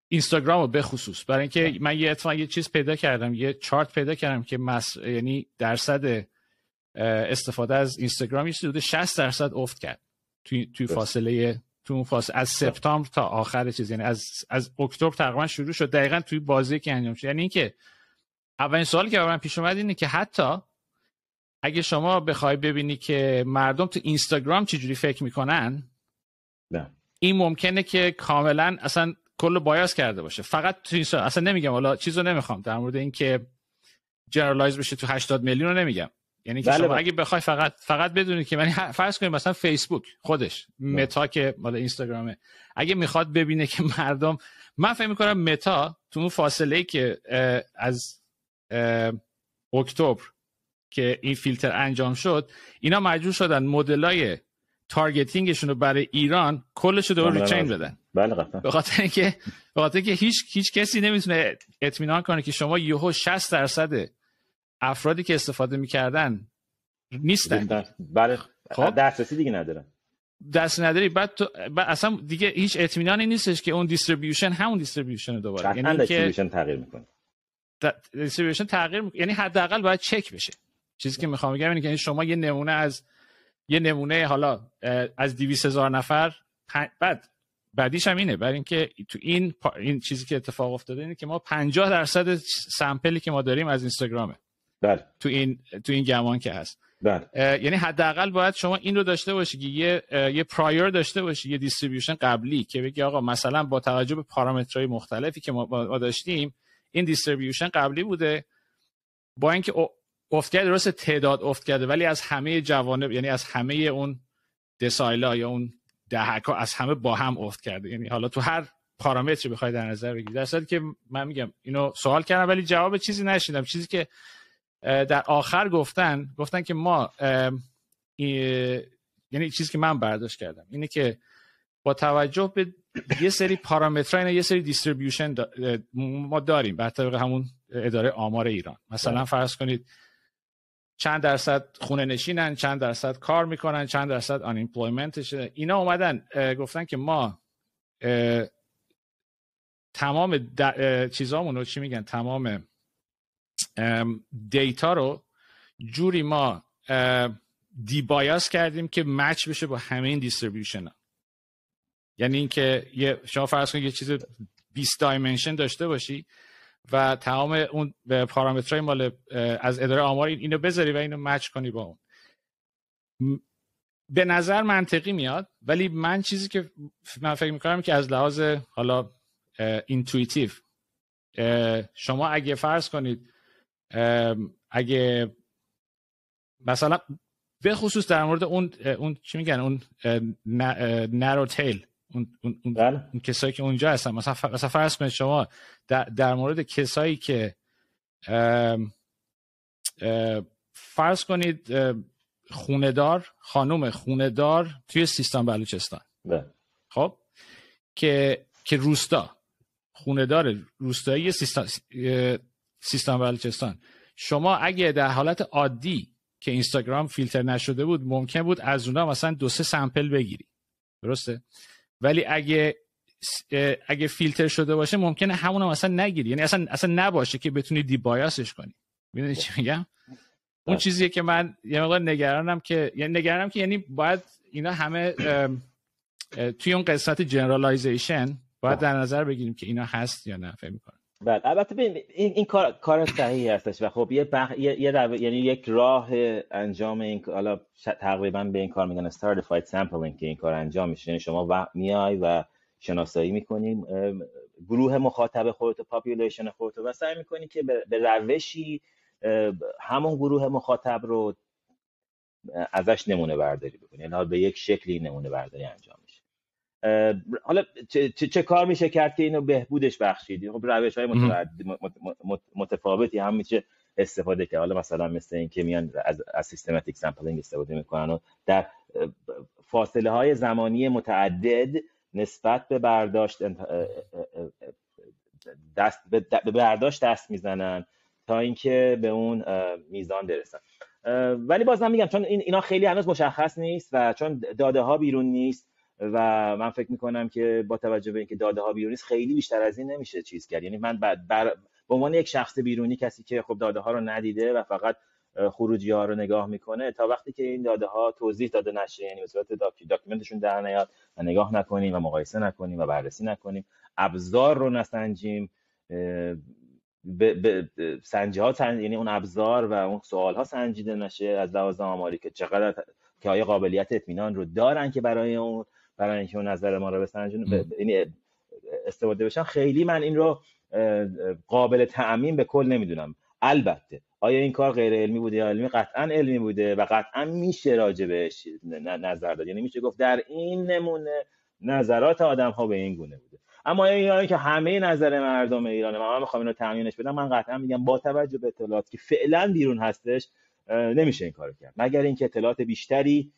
اینستاگرام رو به خصوص برای اینکه من یه اتفاق یه چیز پیدا کردم یه چارت پیدا کردم که مس... یعنی درصد استفاده از اینستاگرام یه حدود 60 درصد افت کرد. توی توی فاصله تو اون فاصله از سپتامبر تا آخر چیز یعنی از از اکتبر تقریبا شروع شد. دقیقا توی بازی که انجام شد. یعنی اینکه اولین سوالی که من پیش اومد اینه که حتی اگه شما بخوای ببینی که مردم تو اینستاگرام چجوری فکر می‌کنن نه. این ممکنه که کاملا اصلا کل بایاس کرده باشه. فقط تو این اصلا نمیگم. حالا چیزو نمی‌خوام. در مورد اینکه جنرالایز بشه تو 80 میلیون رو نمیگم. یعنی که بله شما بله. اگه بخوای فقط فقط بدونید که من فرض کنیم مثلا فیسبوک خودش بله. متا که مال اینستاگرامه. اگه می‌خواد ببینه که [laughs] مردم من فکر می‌کنم متا تو اون فاصله ای که از اکتبر که این فیلتر انجام شد اینا مجبور شدن مدلای تارگتینگشون رو برای ایران کلش رو دوباره ریچین بدن. بله به خاطر اینکه به خاطر اینکه هیچ هیچ کسی نمی‌تونه اطمینان کنه که شما یهو 60 درصد افرادی که استفاده می‌کردن نیستن. بله خب. دسترسی دیگه ندارن دست نداری بعد, تو... بعد اصلا دیگه هیچ اطمینانی نیستش که اون distribution همون distribution دوباره. یعنی distribution تغییر می‌کنه. distribution تغییر می‌کنه. یعنی حداقل باید چک بشه. چیزی که می‌خوام بگم اینه که شما یه نمونه از یه نمونه حالا از 200 هزار نفر بعد بعدیش هم اینه برای اینکه تو این این چیزی که اتفاق افتاده اینه که ما 50 درصد sample ی که ما داریم از اینستاگرامه. بله. تو این تو این گمان که هست. بله. یعنی حداقل باید شما این رو داشته باشی که یه یه prior داشته باشی یه distribution قبلی که بگی آقا مثلا با توجه به پارامترهای مختلفی که ما داشتیم این distribution قبلی بوده. با اینکه افت کرده درست تعداد افت کرده ولی از همه جوانب یعنی از همه اون decile ا یا اون دهک ها از همه با هم افت کرده. یعنی حالا تو هر پارامتری بخوای در نظر بگیری در صورتی که من میگم اینو سوال کردم ولی جواب چیزی نشیدم. چیزی که در آخر گفتن گفتن که ما یعنی چیزی که من برداشت کردم اینه که با توجه به یه سری پارامترها یه سری distribution ما داریم بر طبق همون اداره آمار ایران. مثلا بله. فرض کنید چند درصد خونه نشینن چند درصد کار می‌کنن چند درصد unemployment ش اینا اومدن گفتن که ما تمام چیزامون رو چی میگن؟ تمام دیتا رو جوری ما debias کردیم که match بشه با همه این distribution ها. یعنی اینکه یه شما فرض کنید یه چیز 20 dimension داشته باشی و تمام اون پارامترهای مال از اداره آمار اینو بذاری و اینو match کنی با اون. به نظر منطقی میاد ولی من چیزی که من فکر می‌کنم که از لحاظ حالا intuitive شما اگه فرض کنید اگه مثلا به خصوص در مورد اون اون چی میگن اون narrow tail اون, اون, اون, بله. اون کسایی که اونجا هستن. مثلا, مثلا فرض کنید شما در, در مورد کسایی که فرض کنید خوندار خانم خوندار توی سیستان بلوچستان. بله. خب؟ که که روستا. خوندار روستایی سیستان سیستان بلوچستان. شما اگه در حالت عادی که اینستاگرام فیلتر نشده بود ممکن بود از اونها مثلا دو سه سمپل بگیری. درسته؟ ولی اگه اگه فیلتر شده باشه ممکنه همون هم اصلا نگیری. یعنی اصلا اصلا نباشه که بتونی دیبایاسش کنی. می‌دونی چی میگم؟ اون چیزیه که من یه مقدار نگرانم که یعنی نگرانم که یعنی باید اینا همه توی اون قسمت generalization باید در نظر بگیریم که اینا هست یا نه. فکر می‌کنم. بله البته این, این کار کار صحیحی هستش و خب یه, بخ... یه... یه یعنی یک راه انجام این حالا تقریبا به این کار میگن stratified sampling که این کار انجام میشه. یعنی شما و... میای و شناسایی می‌کنیم گروه مخاطب خودت population خودت و سعی می‌کنی که به روشی همون گروه مخاطب رو ازش نمونه برداری بکنی. یعنی به یک شکلی نمونه برداری انجام حالا چه, چه, کار میشه کرد که اینو بهبودش بخشید؟ خب روش های متفاوتی هم میشه استفاده کرد. حالا مثلا مثل این که میان از, از systematic sampling استفاده می‌کنن و در فاصله های زمانی متعدد نسبت به برداشت دست به برداشت دست می‌زنن تا اینکه به اون میزان برسن. ولی بازم میگم چون اینا خیلی هنوز مشخص نیست و چون داده ها بیرون نیست و من فکر می‌کنم که با توجه به اینکه داده ها بیرون نیست خیلی بیشتر از این نمیشه چیز کرد. یعنی من بر, بر به عنوان یک شخص بیرونی کسی که خب داده ها رو ندیده و فقط خروجی ها رو نگاه می‌کنه تا وقتی که این داده ها توضیح داده نشه یعنی به صورت داکیومنتشون در نیاد و نگاه نکنیم و مقایسه نکنیم و بررسی نکنیم ابزار رو نسنجیم به سنجی ها یعنی اون ابزار و اون سوال ها سنجیده نشه از لحاظ آماری که چقدر که آیا قابلیت اطمینان رو دارن که برای اون برای اینکه اون نظر ما رو بسنجون یعنی استفاده بشن. خیلی من این رو قابل تعمین به کل نمی‌دونم. البته آیا این کار غیر علمی بوده یا علمی؟ قطعا علمی بوده و قطعا میشه راجع بهش نظر داد. یعنی میشه گفت در این نمونه نظرات آدم ها به این گونه بوده. اما این که همه نظر مردم ایران من می‌خوام اینو تعیینش بدم من قطعا میگم با توجه به اطلاعاتی که فعلا بیرون هستش نمیشه این کارو کرد. مگر اینکه اطلاعات بیشتری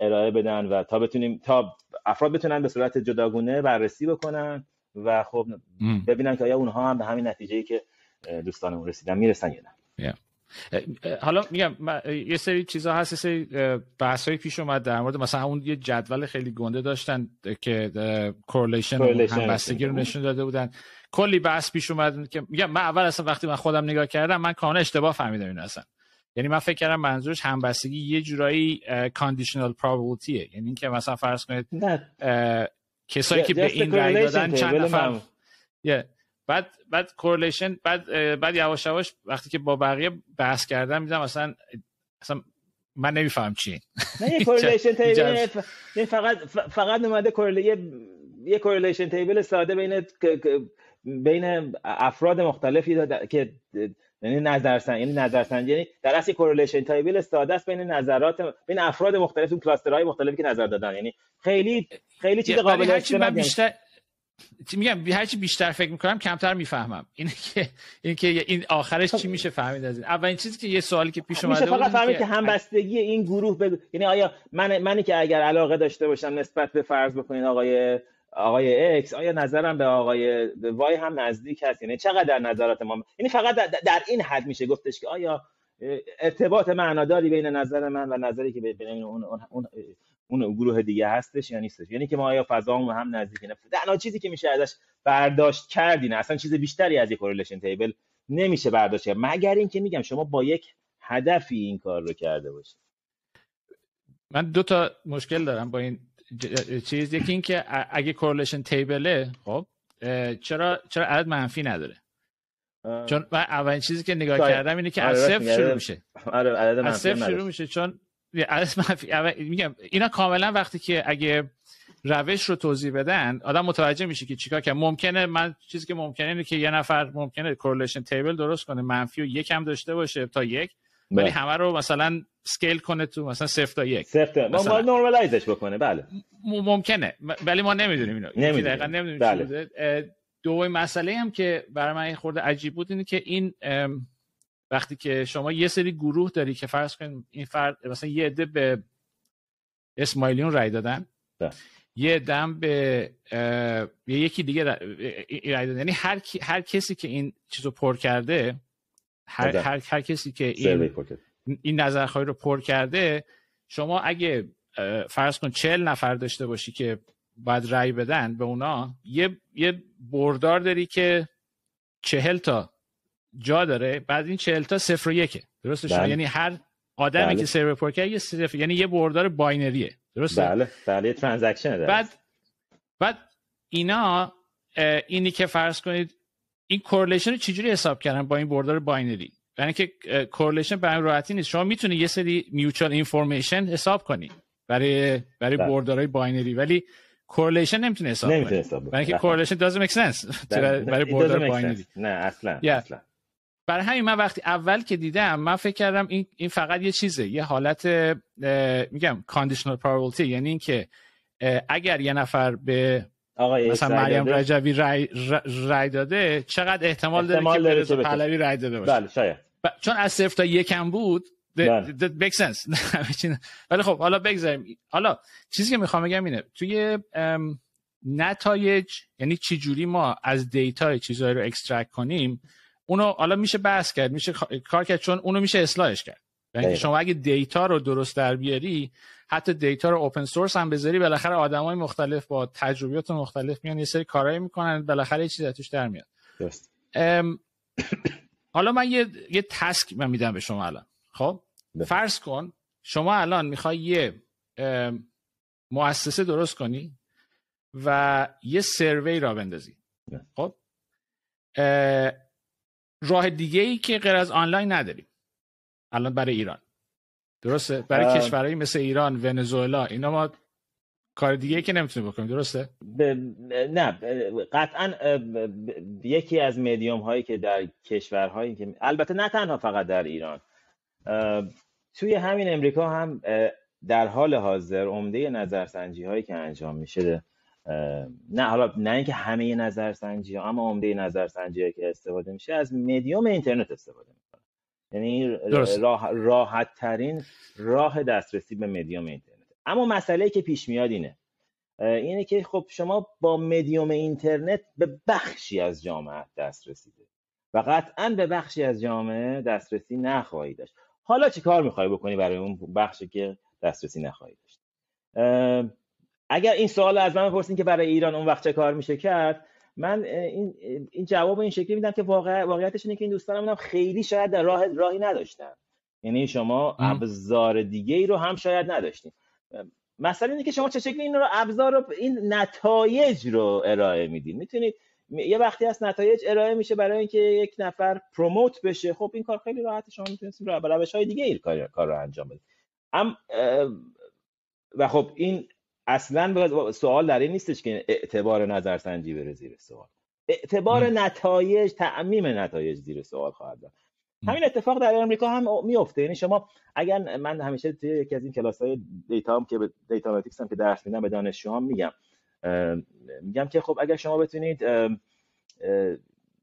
ارائه بدن و تا بتونیم تا افراد بتونن به صورت جداگونه بررسی بکنن و خب ببینن که آیا اونها هم به همین نتیجه که دوستانمون رسیدن می‌رسن یا نه. حالا میگم یه سری چیزها هست یه سری بحث پیش اومد در مورد مثلا اون یه جدول خیلی گنده داشتن که correlation همبستگی رو نشون داده بودن. کلی بحث پیش اومد که میگم من اول اصلا وقتی من خودم نگاه کردم من کانه اشتباه فهمیدم این اصلا. یعنی من فکر کردم منظورش همبستگی یه جورایی conditional probability ه یعنی اینکه مثلا فرض کنید کسایی که به این رای دادن چند نفر؟ بعد بعد correlation بعد بعد یواش یواش وقتی که با بقیه بحث کردم میدم اصلا اصلا من نمیفهم چی. نه یه [laughs] correlation table فقط فقط اومده یه correlation table ساده بین بین افراد مختلفی که یعنی نظرسنجی یعنی نظرسنجی یعنی در اصل correlation table ساده است بین نظرات بین افراد مختلف اون cluster های مختلفی که نظر دادن. یعنی خیلی خیلی چیز قابل استفاده بیشتر میگم؟ هرچی بیشتر فکر می‌کنم کمتر می‌فهمم. اینه که این که این آخرش چی میشه فهمید از این. اولین چیزی که یه سوالی که پیش اومده میشه فقط فهمید که همبستگی این گروه بگو یعنی آیا من منی که اگر علاقه داشته باشم نسبت به فرض بکنین آقای آقای اکس آیا نظرم به آقای وای هم نزدیک هست؟ یعنی چقدر نظرات ما یعنی فقط در, این حد میشه گفتش که آیا ارتباط معناداری بین نظر من و نظری که بین اون, اون, اون اون گروه دیگه هستش یا نیستش؟ یعنی که ما آیا فضامون هم نزدیک نه؟ تنها چیزی که میشه ازش برداشت کردین اصلا چیز بیشتری از یک correlation table نمیشه برداشت کرد. مگر اینکه میگم شما با یک هدفی این کار رو کرده باشه من دو تا مشکل دارم با این چیز یکی این که اگه correlation table ه خب چرا چرا عدد منفی نداره؟ چون من اولین چیزی که نگاه کردم اینه که از آره، صفر شروع میشه. آره عدد از صفر شروع میشه. چون عدد منفی میگم اینا کاملا وقتی که اگه روش رو توضیح بدن آدم متوجه میشه که چیکار که ممکنه من چیزی که ممکنه اینه که یه نفر ممکنه correlation table درست کنه منفی و یک هم داشته باشه تا یک. ولی بله. همه رو مثلا scale کنه تو مثلا صفر تا یک صفر ما normalize ش بکنه بله ممکنه ولی ما نمی‌دونیم اینو نمی‌دونیم نمی‌دونیم بله. دومین مسئله هم که برای من خورده عجیب بود اینه که این وقتی که شما یه سری گروه داری که فرض کن این فرد مثلا یه عده به اسماعیلیون رای دادن ده. بله. یه دم به یکی دیگه رای دادن یعنی هر, هر کسی که این چیزو پر کرده هر, هر, هر کسی که این, این نظرخواهی رو پر کرده شما اگه فرض کن چل نفر داشته باشی که باید رأی بدن به اونا یه, یه بردار داری که چهل تا جا داره بعد این چهل تا صفر و یکه. درسته بله. یعنی هر آدمی بله. که سرور پر کرد یه صفر یعنی یه بردار باینریه. درسته؟ بله. بله transaction بعد بعد اینا اینی که فرض کنید این correlation رو چجوری حساب کردن با این بردار باینری یعنی که correlation به راحتی نیست. شما می‌تونی یه سری mutual information حساب کنی برای برای بله. بردارهای باینری ولی correlation نمی‌تونه حساب نمی‌تونه حساب برای اینکه correlation doesn't make sense. [laughs] برای بردار باینری نه اصلا yeah. اصلا. برای همین من وقتی اول که دیدم من فکر کردم این این فقط یه چیزه یه حالت میگم conditional probability یعنی اینکه اگر یه نفر به آقای مثلا مریم رجوی رای, رای داده چقدر احتمال, احتمال داره که پهلوی رای داده باشه. بله شاید. چون از صفر تا یکم بود بله. sense. [laughs] ولی خب حالا بگذاریم. حالا چیزی که می‌خوام بگم اینه توی نتایج یعنی چی جوری ما از data چیزهایی رو extract کنیم اونو حالا میشه بحث کرد میشه کار کرد چون اونو میشه اصلاحش کرد. یعنی شما اگه data رو درست در بیاری حتی data رو open source هم بذاری بالاخره آدمای مختلف با تجربیات مختلف میان یه سری کارایی می‌کنن بالاخره یه چیزی توش در میاد. حالا من یه یه تسک من میدم به شما الان. خب؟ فرض کن شما الان می‌خوای یه مؤسسه درست کنی و یه سروی را بندازی. خب؟ راه دیگه ای که غیر از آنلاین نداریم. الان برای ایران. درسته؟ برای کشورهایی مثل ایران ونزوئلا اینا ما کار دیگه ای که نمی‌تونیم بکنیم. درسته؟ ب... نه قطعا یکی از مدیوم هایی که در کشورهایی که البته نه تنها فقط در ایران. توی همین امریکا هم در حال حاضر عمده نظرسنجی هایی که انجام میشه نه حالا نه اینکه همه نظرسنجی ها اما عمده نظرسنجی هایی که استفاده میشه از مدیوم اینترنت استفاده می‌کنه یعنی راه راحت ترین راه دسترسی به مدیوم اینترنت. اما مسئله که پیش میاد اینه. اینه که خب شما با مدیوم اینترنت به بخشی از جامعه دسترسی دارید و قطعا به بخشی از جامعه دسترسی نخواهید داشت. حالا چی کار می‌خوای بکنی برای اون بخشی که دسترسی نخواهی داشت؟ اگر این سوال از من بپرسین که برای ایران اون وقت چه کار میشه کرد من این این جواب این شکلی میدم که واقع واقعیتش اینه که این دوستانم خیلی شاید در راه راهی نداشتن. یعنی شما ابزار دیگه ای رو هم شاید نداشتین. مثلا اینه که شما چه شکلی این رو ابزار رو این نتایج رو ارائه میدین. می‌تونید یه وقتی از نتایج ارائه میشه برای اینکه یک نفر پروموت بشه خب این کار خیلی راحت شما می‌تونید روش های دیگه ای کار, کار رو انجام بدید. و خب این اصلا سوال در این نیستش که اعتبار نظرسنجی بره زیر سوال. اعتبار نتایج تعمیم نتایج زیر سوال خواهد داد همین اتفاق در امریکا هم میفته یعنی شما اگر من همیشه توی یکی از این کلاس های data هم که به data هم که درس میدم به دانشجوهام میگم میگم که خب اگر شما بتونید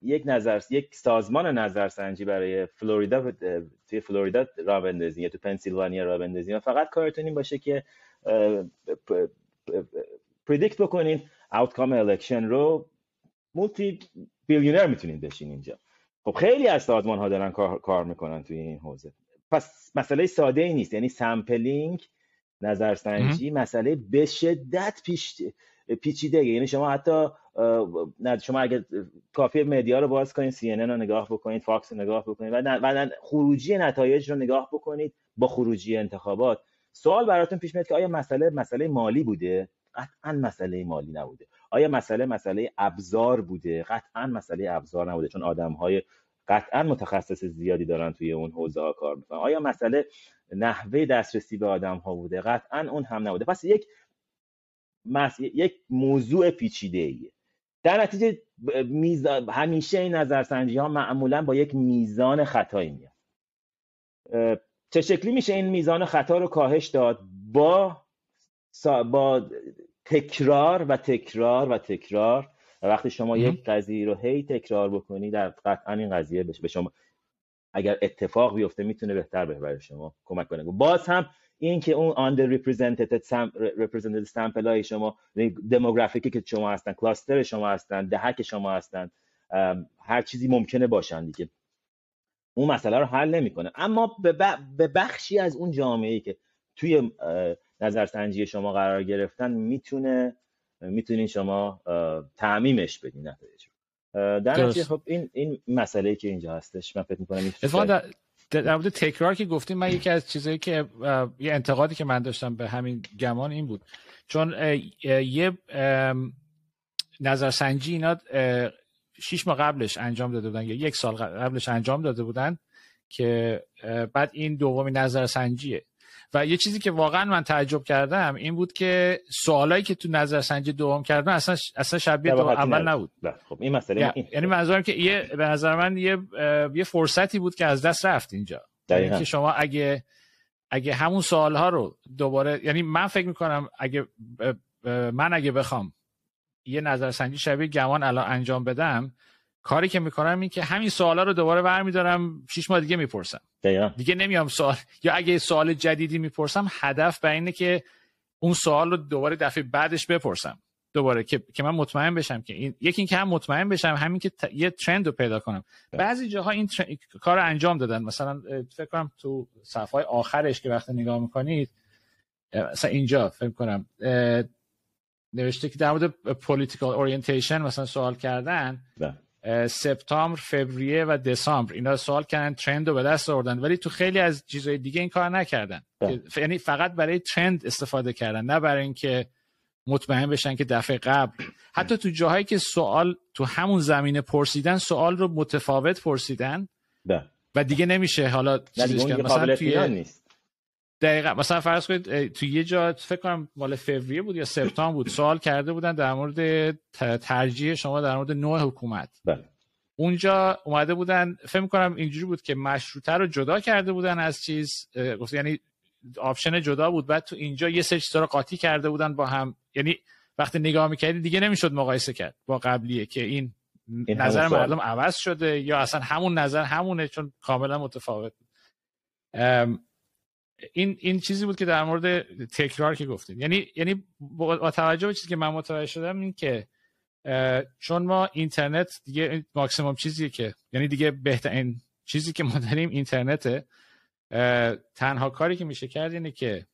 یک نظر یک سازمان نظرسنجی برای فلوریدا توی فلوریدا را بندازین یا تو پنسیلوانیا را بندازین فقط کارتون این باشه که predict بکنین outcome election رو multi billionaire می‌تونین بشین اینجا. خب خیلی از سازمان ها دارن کار, کار می‌کنن توی این حوزه. پس مسئله ساده ای نیست یعنی sampling نظرسنجی مسئله به شدت پیش پیچیده یعنی شما حتی نه شما اگر کافی media رو باز کنید سی رو نگاه بکنید فاکس رو نگاه بکنید و خروجی نتایج رو نگاه بکنید با خروجی انتخابات. سوال براتون پیش میاد که آیا مسئله مسئله مالی بوده؟ قطعا مسئله مالی نبوده. آیا مسئله مسئله ابزار بوده؟ قطعا مسئله ابزار نبوده چون آدم های قطعا متخصص زیادی دارن توی اون حوزه ها کار می‌کنن. آیا مسئله نحوه دسترسی به آدم ها بوده؟ قطعا اون هم نبوده. پس یک یک موضوع پیچیده ایه در نتیجه میزان... همیشه این نظرسنجی ها معمولا با یک میزان خطایی میاد چه شکلی میشه این میزان خطا رو کاهش داد؟ با با تکرار و تکرار و تکرار. و وقتی شما یک قضیه رو هی تکرار بکنی در قطعا این قضیه به شما اگر اتفاق بیفته می‌تونه بهتر برای شما کمک کنه. باز هم این که اون under represented represented sample های شما دموگرافیکی که شما هستن کلاستر شما هستن دهک شما هستن هر چیزی ممکنه باشن دیگه. اون مسئله رو حل نمی‌کنه. اما به بخشی از اون جامعه ای که توی نظرسنجی شما قرار گرفتن می‌تونه می‌تونین شما تعمیمش بدین نتایج در نتیجه خب این این مسئله که اینجا هستش من فکر می‌کنم در, در مورد تکرار که گفتیم من یکی از چیزایی که یه انتقادی که من داشتم به همین گمان این بود. چون یه نظرسنجی اینا شیش ماه قبلش انجام داده بودن یا یک سال قبلش انجام داده بودن که بعد این دومی نظرسنجیه و یه چیزی که واقعا من تعجب کردم این بود که سوالایی که تو نظرسنجی دوم کردن اصلا اصلا شبیه دو اول نبود. خب این مسئله یعنی منظورم که یه به نظر من یه یه فرصتی بود که از دست رفت اینجا. یعنی که شما اگه اگه همون سوال ها رو دوباره یعنی من فکر می‌کنم اگه من اگه بخوام یه نظرسنجی شبیه گمان الان انجام بدم کاری که می‌کنم این که همین سوالا رو دوباره برمیدارم شش ماه دیگه می‌پرسم. دیگه نمیام سوال یا اگه سوال جدیدی می‌پرسم هدف به اینه که اون سوال رو دوباره دفعه بعدش بپرسم. دوباره که, که من مطمئن بشم که این یکی اینکه هم مطمئن بشم همین که یه ترند رو پیدا کنم. بعضی جاها این کار رو انجام دادن. مثلا فکر کنم تو صفحه آخرش که وقتی نگاه می‌کنید مثلا اینجا فکر کنم نوشته که در مورد political orientation مثلا سوال کردن ده. سپتامبر فوریه و دسامبر. اینا سوال کردن trend رو به دست آوردن. ولی تو خیلی از چیزهای دیگه این کار نکردن. یعنی فقط برای trend استفاده کردن نه برای اینکه مطمئن بشن که دفعه قبل. حتی تو جاهایی که سوال تو همون زمینه پرسیدن سوال رو متفاوت پرسیدن ده. و دیگه نمیشه حالا چیزش کرد. مثلا توی نیست. دقیقا. مثلا فرض کنید تو یه جا فکر کنم مال فوریه بود یا سپتامبر بود سوال کرده بودن در مورد ترجیح شما در مورد نوع حکومت. بله. اونجا اومده بودن فکر کنم اینجوری بود که مشروطه رو جدا کرده بودن از چیز یعنی option جدا بود. بعد تو اینجا یه سه چیزا رو قاطی کرده بودن با هم. یعنی وقتی نگاه می‌کردی دیگه نمی‌شد مقایسه کرد با قبلیه که این, این نظر مردم عوض شده یا اصلا همون نظر همونه چون کاملا متفاوت این این چیزی بود که در مورد تکرار که گفتیم یعنی یعنی با توجه به چیزی که من متوجه شدم این که چون ما اینترنت دیگه ماکسیموم چیزی که یعنی دیگه بهترین چیزی که ما داریم اینترنته تنها کاری که میشه کرد اینه که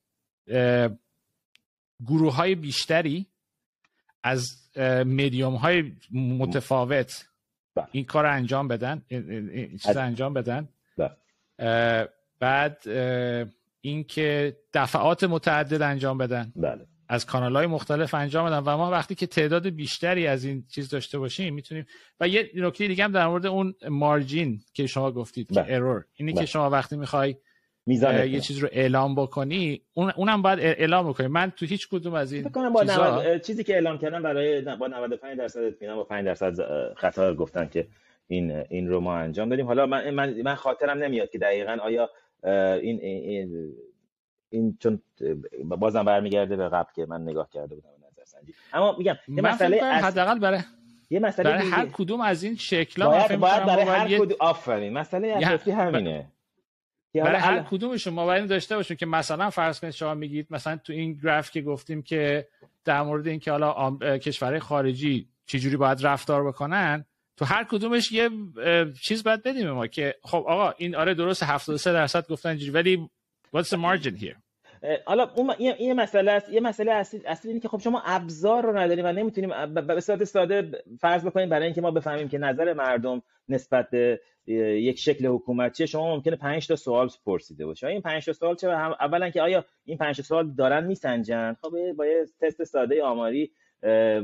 گروه های بیشتری از میدیوم های متفاوت بله. این کار انجام بدن این چیز انجام بدن بله. بعد اینکه دفعات متعدد انجام بدن. بله. از کانال های مختلف انجام بدن و ما وقتی که تعداد بیشتری از این چیز داشته باشیم می‌تونیم و یه نکته دیگه هم در مورد اون مارجین که شما گفتید که ارور اینی که بله. شما وقتی می‌خوای میزان یه چیز رو اعلام بکنی اون اونم باید اعلام بکنی. من تو هیچ کدوم از این با چیزا... چیزی که اعلام کردم برای با 95 درصد اطمینان با 5 درصد خطا گفتن که این این رو ما انجام دادیم. حالا من من, من خاطرم نمیاد که دقیقا آیا این این این چون بازم برمیگرده به قبل که من نگاه کرده بودم نظر سنجی اما میگم یه مسئله حداقل برای یه مسئله برای هر کدوم از این شکل باید, باید برای هر کدوم آفرین مسئله اساسی همینه. برای هر کدومشون ما باید داشته باشیم که مثلا فرض کنید شما میگید مثلا تو این گراف که گفتیم که در مورد اینکه حالا کشورهای خارجی چجوری باید رفتار بکنن تو هر کدومش یه چیز باید بدیم ما که خب آقا این آره درست 73 درصد گفتن اینجوری ولی what's the margin here? حالا اون یه مسئله است یه مسئله اصلی اصلی اینه که خب شما ابزار رو نداریم و نمی‌تونیم به صورت ساده فرض بکنیم برای اینکه ما بفهمیم که نظر مردم نسبت به یک شکل حکومت شما ممکنه 5 تا سوال پرسیده باشه این 5 تا سوال چه اولا که آیا این 5 تا سوال دارن میسنجن؟ خب با یه تست ساده آماری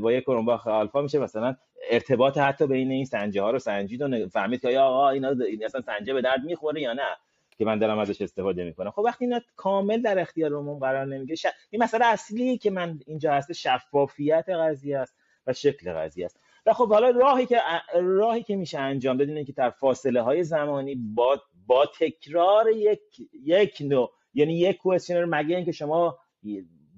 با یه کرونباخ آلفا میشه مثلا ارتباط حتی بین این سنجه ها رو سنجید و فهمید که آقا اینا اصلا سنجه به درد می‌خوره یا نه که من دارم ازش استفاده می‌کنم. خب وقتی اینا کامل در اختیار عموم قرار نمیگه ش... این مسئله اصلی که من اینجا هست شفافیت قضیه است و شکل قضیه است. و خب حالا راهی که راهی که میشه انجام داد که در فاصله های زمانی با با تکرار یک یک نوع یعنی یک کوئسشنر مگه اینکه شما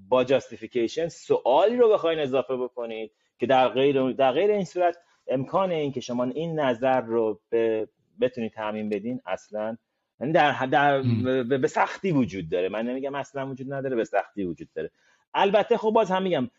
با جاستیفیکیشن سوالی رو بخواین اضافه بکنید که در غیر در غیر این صورت امکان این که شما این نظر رو به بتونید تعمین بدین اصلا یعنی در, در به سختی وجود داره. من نمیگم اصلا وجود نداره به سختی وجود داره. البته خب باز هم میگم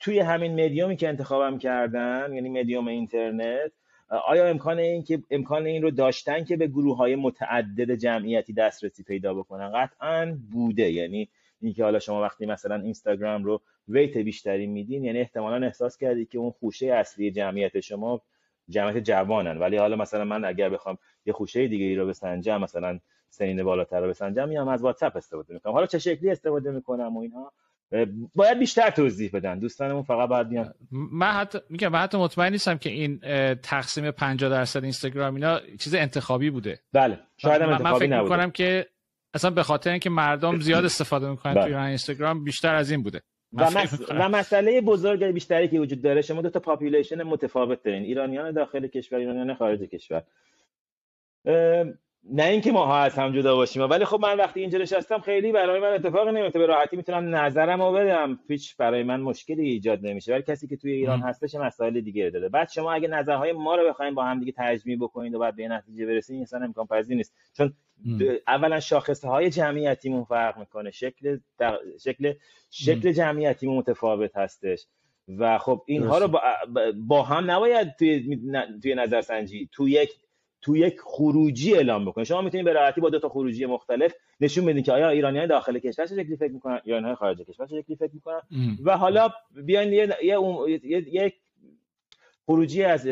توی همین مدیومی که انتخابم کردن یعنی مدیوم اینترنت آیا امکان این که امکان این رو داشتن که به گروه های متعدد جمعیتی دسترسی پیدا بکنن؟ قطعا بوده. یعنی اینکه حالا شما وقتی مثلا اینستاگرام رو ویت بیشتری میدین یعنی احتمالا احساس کردید که اون خوشه اصلی جمعیت شما جمعیت جوانن. ولی حالا مثلا من اگر بخوام یه خوشه دیگه ای رو بسنجم مثلا سنین بالاتر رو بسنجم میام از واتساپ استفاده می‌کنم. حالا چه شکلی استفاده می‌کنم و اینها؟ باید بیشتر توضیح بدن. دوستانمون فقط باید بیان. من حتی میگم من حتی مطمئن نیستم که این تقسیم 50 درصد اینستاگرام اینا چیز انتخابی بوده. بله شاید من, من فکر می‌کنم که اصلا به خاطر اینکه مردم زیاد استفاده می‌کنن بله. توی اینستاگرام بیشتر از این بوده. و, مس... و مسئله بزرگ بیشتری که وجود داره شما دو تا population متفاوت دارین. ایرانیان داخل کشور ایرانیان خارج کشور. نه اینکه ماها از هم جدا باشیم ولی خب من وقتی اینجا نشستم خیلی برای من اتفاقی نمیفته. به راحتی می‌تونم نظرم رو بدم. هیچ برای من مشکلی ایجاد نمیشه. ولی کسی که توی ایران هستش مسائل دیگه داره. بعد شما اگه نظرهای ما رو بخواید با هم دیگه تجمیع بکنید و بعد به نتیجه برسید اصلا امکان پذیر نیست. چون اولا شاخصه های جمعیتیمون فرق می‌کنه. شکل شکل شکل جمعیتیمون متفاوت هستش. و خب اینها رو با, با هم نباید توی توی نظرسنجی تو یک تو یک خروجی اعلام بکنید شما می‌تونید به راحتی با دو تا خروجی مختلف نشون بدین که آیا ایرانیان داخل کشور چه شکلی فکر می‌کنن ایرانیان خارج کشور چه شکلی فکر می‌کنن. و حالا بیاین یه یک خروجی از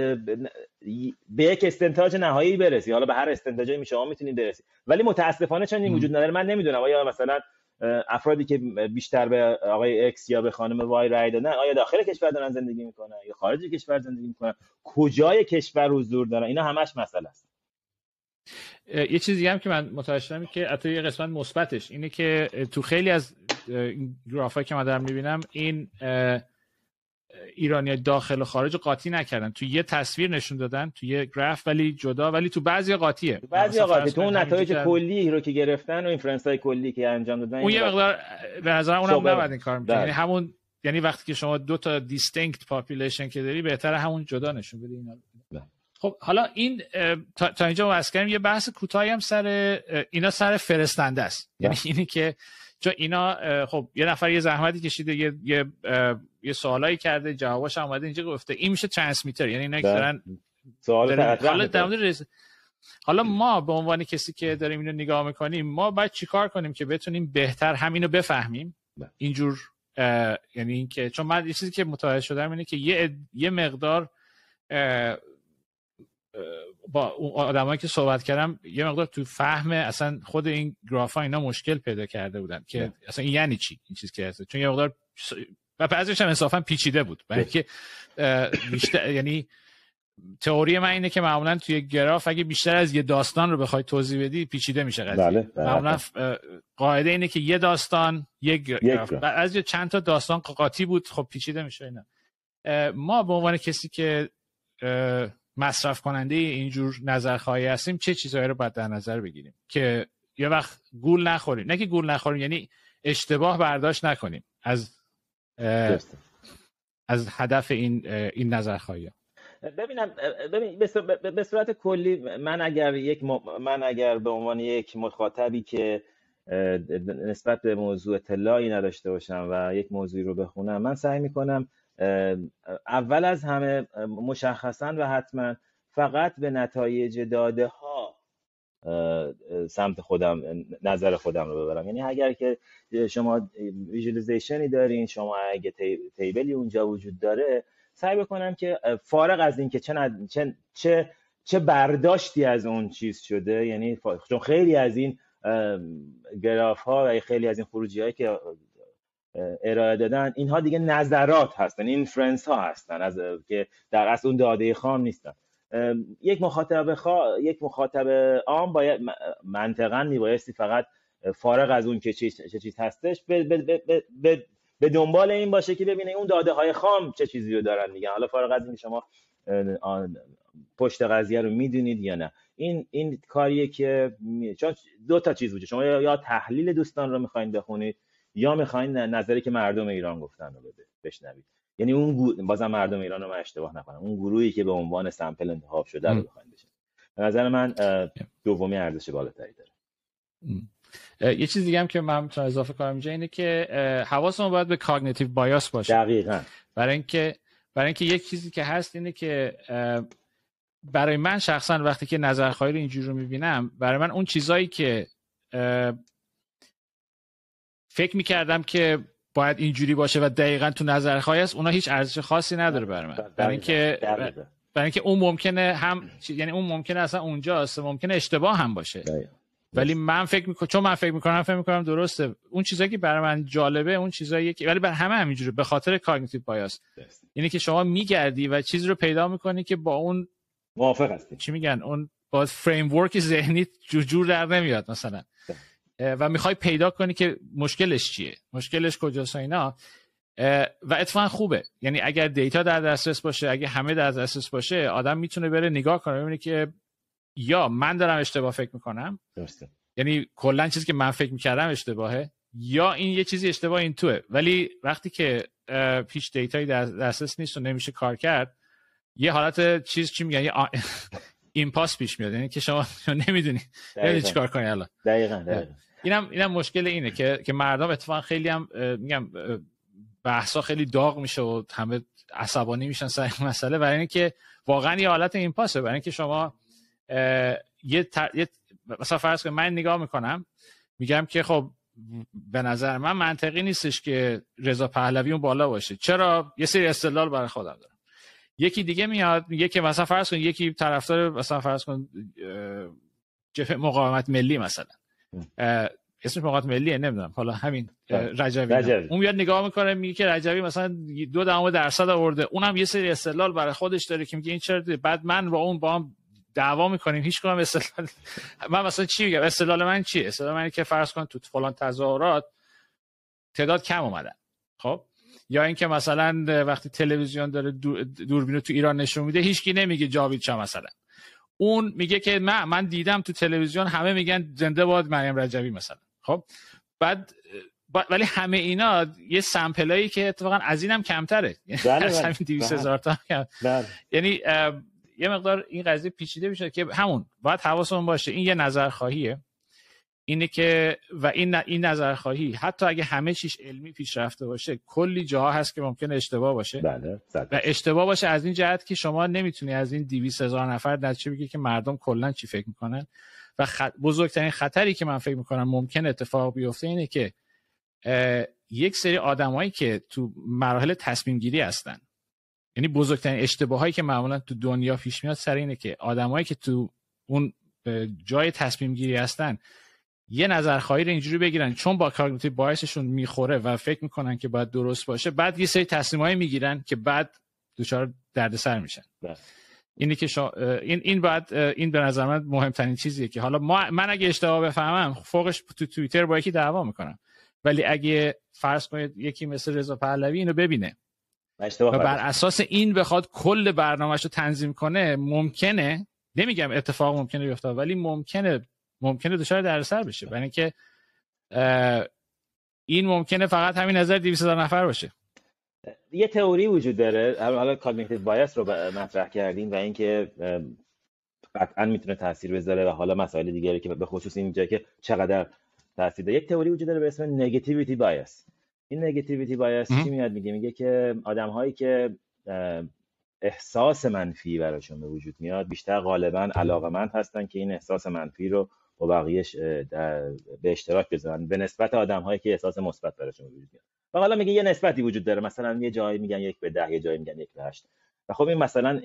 به یک استنتاج نهایی برسی. حالا به هر استنتاجی می شما می‌تونید برسید ولی متاسفانه چون این وجود نداره. من نمی‌دونم آیا مثلا افرادی که بیشتر به آقای اکس یا به خانم وای رای دادن آیا داخل کشور دارن زندگی می‌کنن یا خارج کشور زندگی می‌کنن؟ کجای کشور حضور دارن؟ اینا همش مسئله است. یه چیزی هم که من متوجه شدم که حتی یه قسمت مثبتش اینه که تو خیلی از گرافایی که من دارم می‌بینم این ایرانی داخل و خارج قاطی نکردن. تو یه تصویر نشون دادن تو یه گراف ولی جدا ولی تو بعضی قاطیه. بعضی قاطی. تو اون نتایج کلی رو که گرفتن و inference های کلی که انجام دادن اون یه مقدار به نظر اونم نباید این کار یعنی همون یعنی وقتی که شما دو تا distinct population که داری بهتر همون جدا نشون بدی اینا بله. خب حالا این تا, تا اینجا واسه کردیم. یه بحث کوتاهی هم سر اینا سر فرستنده است. یعنی بله. اینی که چون اینا خب یه نفر یه زحمتی کشیده یه یه, یه سوالایی کرده جوابش اومده اینجا گفته این میشه ترانسمیتر یعنی اینا دارن سوال حالا حالا ما به عنوان کسی که داریم اینو نگاه می‌کنیم ما باید چیکار کنیم که بتونیم بهتر همینو بفهمیم؟ بله. اینجور یعنی اینکه چون من یه چیزی که متوجه شدم اینه که یه یه مقدار با اون آدمایی که صحبت کردم یه مقدار تو فهم اصلا خود این گرافا اینا مشکل پیدا کرده بودن که اصلا این یعنی چی؟ این چیز که هست. چون یه مقدار و بعضیش هم انصافا پیچیده بود. برای که بیشتر یعنی تئوری من اینه که معمولا توی گراف اگه بیشتر از یه داستان رو بخوای توضیح بدی پیچیده میشه قضیه. بله، بله. معمولا قاعده اینه که یه داستان یک گراف. از چند تا داستان قاطی بود خب پیچیده میشه اینا. ما به عنوان کسی که مصرف کننده اینجور نظرخواهی هستیم چه چیزهایی رو باید در نظر بگیریم؟ که یه وقت گول نخوریم. نه که گول نخوریم یعنی اشتباه برداشت نکنیم از از هدف این این نظرخواهی ببینم ببین به صورت کلی من اگر یک من اگر به عنوان یک مخاطبی که نسبت به موضوع اطلاعی نداشته باشم و یک موضوعی رو بخونم من سعی می‌کنم اول از همه مشخصا و حتما فقط به نتایج داده ها سمت خودم نظر خودم رو ببرم. یعنی اگر که شما visualization ی دارین شما اگه table ی اونجا وجود داره سعی بکنم که فارغ از این که چه, چه چه برداشتی از اون چیز شده یعنی چون خیلی از این گراف ها و خیلی از این خروجی هایی که ارائه دادن اینها دیگه نظرات هستن inference ها هستن از که در اصل اون داده خام نیستن. یک مخاطب خوا... یک مخاطب عام باید منطقا میبایستی فقط فارغ از اون که چه چیز هستش به, به, به, به دنبال این باشه که ببینه اون داده های خام چه چیزی رو دارن میگن. حالا فارغ از این شما پشت قضیه رو می‌دونید یا نه. این این کاریه که چون دو تا چیز وجود شما یا تحلیل دوستان رو می‌خواین بخونید یا می‌خواین نظری که مردم ایران گفتن رو بشنوید. یعنی اون بازم مردم ایران رو من اشتباه نکنم. اون گروهی که به عنوان سمپل انتخاب شده رو بخواین بشه به نظر من دومی ارزش بالاتری داره. یه چیز دیگه هم که من می‌تونم اضافه کنم اینجا اینه که حواسمون باید به کاگنیتیو بایاس باشه. دقیقاً. برای اینکه برای اینکه یک چیزی که هست اینه که برای من شخصا وقتی که نظرخواهی رو اینجوری رو می‌بینم برای من اون چیزایی که فکر می‌کردم که باید اینجوری باشه و دقیقا تو نظرخواهی است اونا هیچ ارزش خاصی نداره برای من. برای اینکه برای اینکه اون ممکنه هم یعنی اون ممکنه اصلا اونجاست ممکنه اشتباه هم باشه. ولی من فکر می‌کنم چون من فکر می‌کنم فکر می‌کنم درسته. اون چیزایی که برای من جالبه اون چیزایی که ولی بر همه همینجوره به خاطر کاگنیتیو بایاس یعنی که شما میگردی و چیزی رو پیدا می‌کنی که با اون موافق هستی. چی میگن؟ اون با فریم ورک ذهنی جور در نمیاد مثلا. و می‌خوای پیدا کنی که مشکلش چیه؟ مشکلش کجاست اینا. و اتفاقا خوبه. یعنی اگر دیتا در دسترس باشه اگه همه در دسترس باشه آدم می‌تونه بره نگاه کنه ببینه که یا من دارم اشتباه فکر می‌کنم درسته. یعنی کلا چیزی که من فکر می‌کردم اشتباهه یا این یه چیزی اشتباه این توه. ولی وقتی که پیش دیتایی در دسترس نیست و نمیشه کار کرد یه حالت چیز چی میگن؟ یه [laughs] این پاس پیش میاد. یعنی که شما [laughs] نمی‌دونی. نمی‌دونی چیکار کنی الان. دقیقاً دقیقاً. اینم اینم مشکل اینه که که مردم اتفاقا خیلی هم میگم بحثا خیلی داغ میشه و همه عصبانی میشن سر این مسئله. برای اینکه واقعا یه حالت این پاسه برای اینکه شما یه, تر... یه مثلا فرض کنید من نگاه می‌کنم میگم که خب به نظر من منطقی نیستش که رضا پهلوی اون بالا باشه. چرا؟ یه سری استدلال برای خودم دارم. یکی دیگه میاد میگه که مثلا فرض کن یکی طرفدار مثلا فرض کن جبهه مقاومت ملی مثلا. اسمش مقاومت ملیه نمی‌دونم. حالا همین رجوی, رجوی. اون میاد نگاه می‌کنه میگه که رجوی مثلا دو دهم درصد آورده. اونم یه سری استدلال برای خودش داره که میگه این چرا بعد من با اون با هم دعوا می‌کنیم هیچ کنم استدلال [laughs] من مثلا چی میگم؟ استدلال من چیه؟ استدلال من که فرض کن تو فلان تظاهرات تعداد کم اومدن. خب؟ یا اینکه مثلا وقتی تلویزیون داره دوربینو تو ایران نشون میده هیچکی نمیگه جاوید چا مثلا. اون میگه که من من دیدم تو تلویزیون همه میگن زنده باد مریم رجبی مثلا. خب؟ بعد ولی همه اینا یه سمپلایی که اتفاقا از اینم کمتره. یعنی بله از همین 200 بله. هزار تا بله. یعنی یه مقدار این قضیه پیچیده میشه که همون باید حواسمون باشه. این یه نظر خواهیه اینه که و این این نظرخواهی حتی اگه همه چیش علمی پیشرفته باشه کلی جاها هست که ممکنه اشتباه باشه. بله و اشتباه باشه از این جهت که شما نمی‌تونی از این 200 هزار نفر نتیجه بگی که مردم کلا چی فکر می‌کنن. و بزرگترین خطری که من فکر می‌کنم ممکن اتفاق بیفته اینه که یک سری آدمایی که تو مراحل تصمیم گیری هستن. یعنی بزرگترین اشتباهایی که معمولا تو دنیا پیش میاد سر اینه که آدمایی که تو اون جای تصمیم گیری هستن یه نظرخواهی رو اینجوری بگیرن. چون با کاگنیتیو بایسشون می‌خوره و فکر می‌کنن که باید درست باشه بعد یه سری تصمیمایی می‌گیرن که بعد دچار دردسر میشن. بله. اینی که شا... این این بعد این به نظر من مهمترین چیزیه که حالا ما... من اگه اشتباه بفهمم فوقش تو توییتر با یکی دعوا می‌کنم. ولی اگه فرض کنید یکی مثل رضا پهلوی اینو ببینه و بر اساس این بخواد کل برنامهش رو تنظیم کنه ممکنه نمیگم اتفاق ممکنه بیفته ولی ممکنه ممکنه دچار دردسر بشه. برای اینکه این ممکنه فقط همین نظر 200 هزار نفر باشه. یه تئوری وجود داره. حالا کاگنیتیو بایاس رو مطرح کردیم و اینکه قطعا می‌تونه تاثیر بذاره و حالا مسائل دیگری که به خصوص اینجا که چقدر تاثیر داره. یک تئوری وجود داره به اسم نگاتیویتی بایاس این نگاتیویتی بایاس چی میاد؟ میگه میگه که آدم هایی که احساس منفی براشون به وجود میاد بیشتر غالبا علاقمند هستن که این احساس منفی رو با بقیه به اشتراک بذارن. به نسبت آدم هایی که احساس مثبت براشون وجود میاد. و حالا میگه یه نسبتی وجود داره. مثلا یه جایی میگن یک به ده یه جایی میگن یک به هشت. و خب این مثلا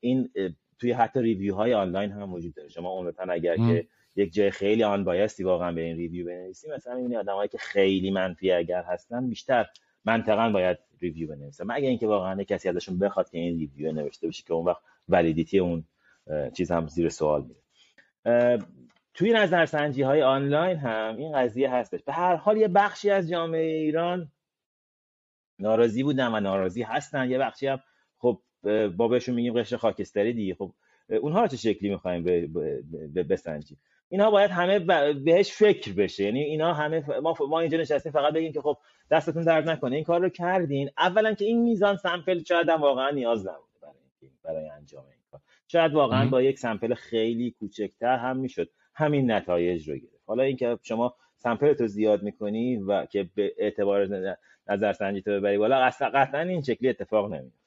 این توی حتی review های آنلاین هم وجود داره. شما عمرتا اگر که یک جای خیلی آن بایستی واقعا به این review بنویسی مثلا این آدمایی که خیلی منفی اگر هستن بیشتر منطقا باید ریویو بنویسن. مگه اینکه واقعا کسی ازشون بخواد که این ریویو نوشته بشه که اون وقت ولیدیتی اون چیز هم زیر سوال میره. توی نظرسنجی های آنلاین هم این قضیه هستش. به هر حال یه بخشی از جامعه ایران ناراضی بودن و ناراضی هستن. یه بخشی هم خب با بهشون میگیم قشر خاکستری دیگه. خب اونها رو چه شکلی می‌خوایم بسنجیم؟ اینها باید همه بهش فکر بشه. یعنی اینا همه ما ما اینجا نشستیم فقط بگیم که خب دستتون درد نکنه. این کار رو کردین. اولا که این میزان سمپل شاید هم واقعا نیاز نبوده برای برای انجام این کار. شاید واقعا با یک سمپل خیلی کوچکتر هم می‌شد. همین نتایج رو گرفت. حالا اینکه شما سمپل تو زیاد می‌کنی و که به اعتبار نظرسنجی تو ببری بالا اصلا قطعا این شکلی اتفاق نمیفته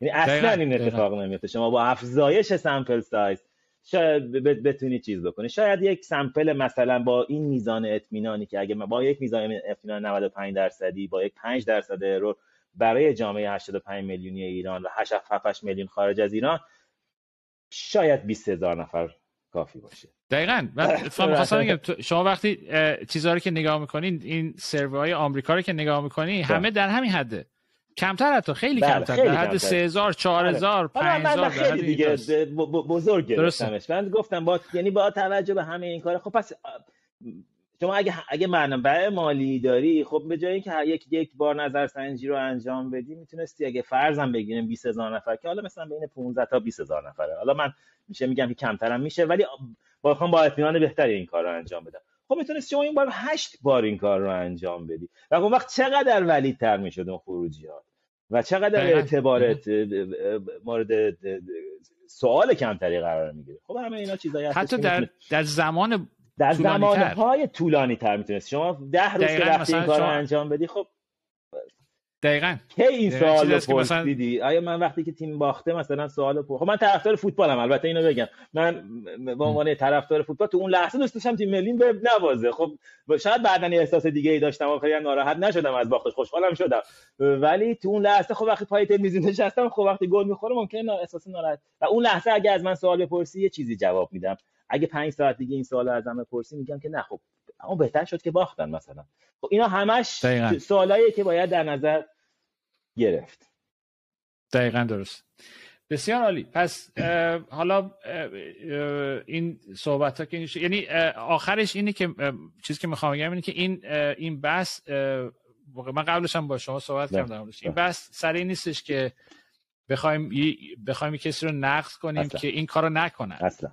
یعنی اصلا این اتفاق نمیفته شما با افزایش سمپل سایز شاید بتونی چیز بکنی. شاید یک سمپل مثلا با این میزان اطمینانی که اگه با یک میزان اطمینان 95 درصدی با یک 5 درصد ارور برای جامعه 85 میلیونی ایران و 8 میلیون خارج از ایران شاید 20 هزار نفر کافی باشه. دقیقا. من [laughs] خواستم بگم شما وقتی چیزها رو که نگاه می‌کنین این سرورهای آمریکا رو که نگاه می‌کنی همه در همین حده. کمتر حتی خیلی بله، کمتر. در حد 3000 4000 5000 خیلی دیگه بزرگ گرفتمش. من گفتم با یعنی با توجه به همه این کار خب پس شما اگه اگه منبع مالی داری خب به جای اینکه یک یک بار نظرسنجی رو انجام بدی می‌تونستی اگه فرضم بگیریم 20000 نفر که حالا مثلا بین 15 تا 20000 نفره. حالا من میشه میگم که کمترم میشه ولی با با اطمینان بهتری این کار رو انجام بدم. خب می‌تونست شما این بار هشت بار این کار رو انجام بدی. و اون وقت چقدر ولی تر می‌شد اون خروجیات؟ و چقدر اعتبارت مورد سوال کمتری قرار می‌گیره؟ خب همه اینا چیزایی هست حتی در در زمان در زمانهای طولانی تر می‌تونست شما ده روز که رفتی این کار رو انجام بدی خب دقیقا. کی این سوال پرسیدی؟ آیا من وقتی که تیم باخته مثلا سوال پرسیدم خب من طرفدار فوتبالم البته اینو بگم. من به عنوان طرفدار فوتبال تو اون لحظه دوست داشتم تیم ملی به نوازه. خب شاید بعدا احساس دیگه ای داشتم و خیلی ناراحت نشدم از باختش خوشحالم شدم. ولی تو اون لحظه خب وقتی پای تلویزیون نشستم خب وقتی گل می‌خوره ممکنه احساس ناراحت و اون لحظه اگه از من سوال بپرسی یه چیزی جواب میدم. اگه پنج ساعت دیگه این سوال ازم بپرسی میگم که نه خب اما بهتر شد که باختن مثلا. خب اینا همش سوالاییه که باید در نظر گرفت. دقیقا درست. بسیار عالی. پس حالا این صحبت ها که یعنی آخرش اینه که چیزی که می‌خوام بگم اینه که این این بحث من قبلش هم با شما صحبت کردم. این بحث سر این نیستش که بخوایم بخوایم کسی رو نقد کنیم که این کارو نکنن اصلا.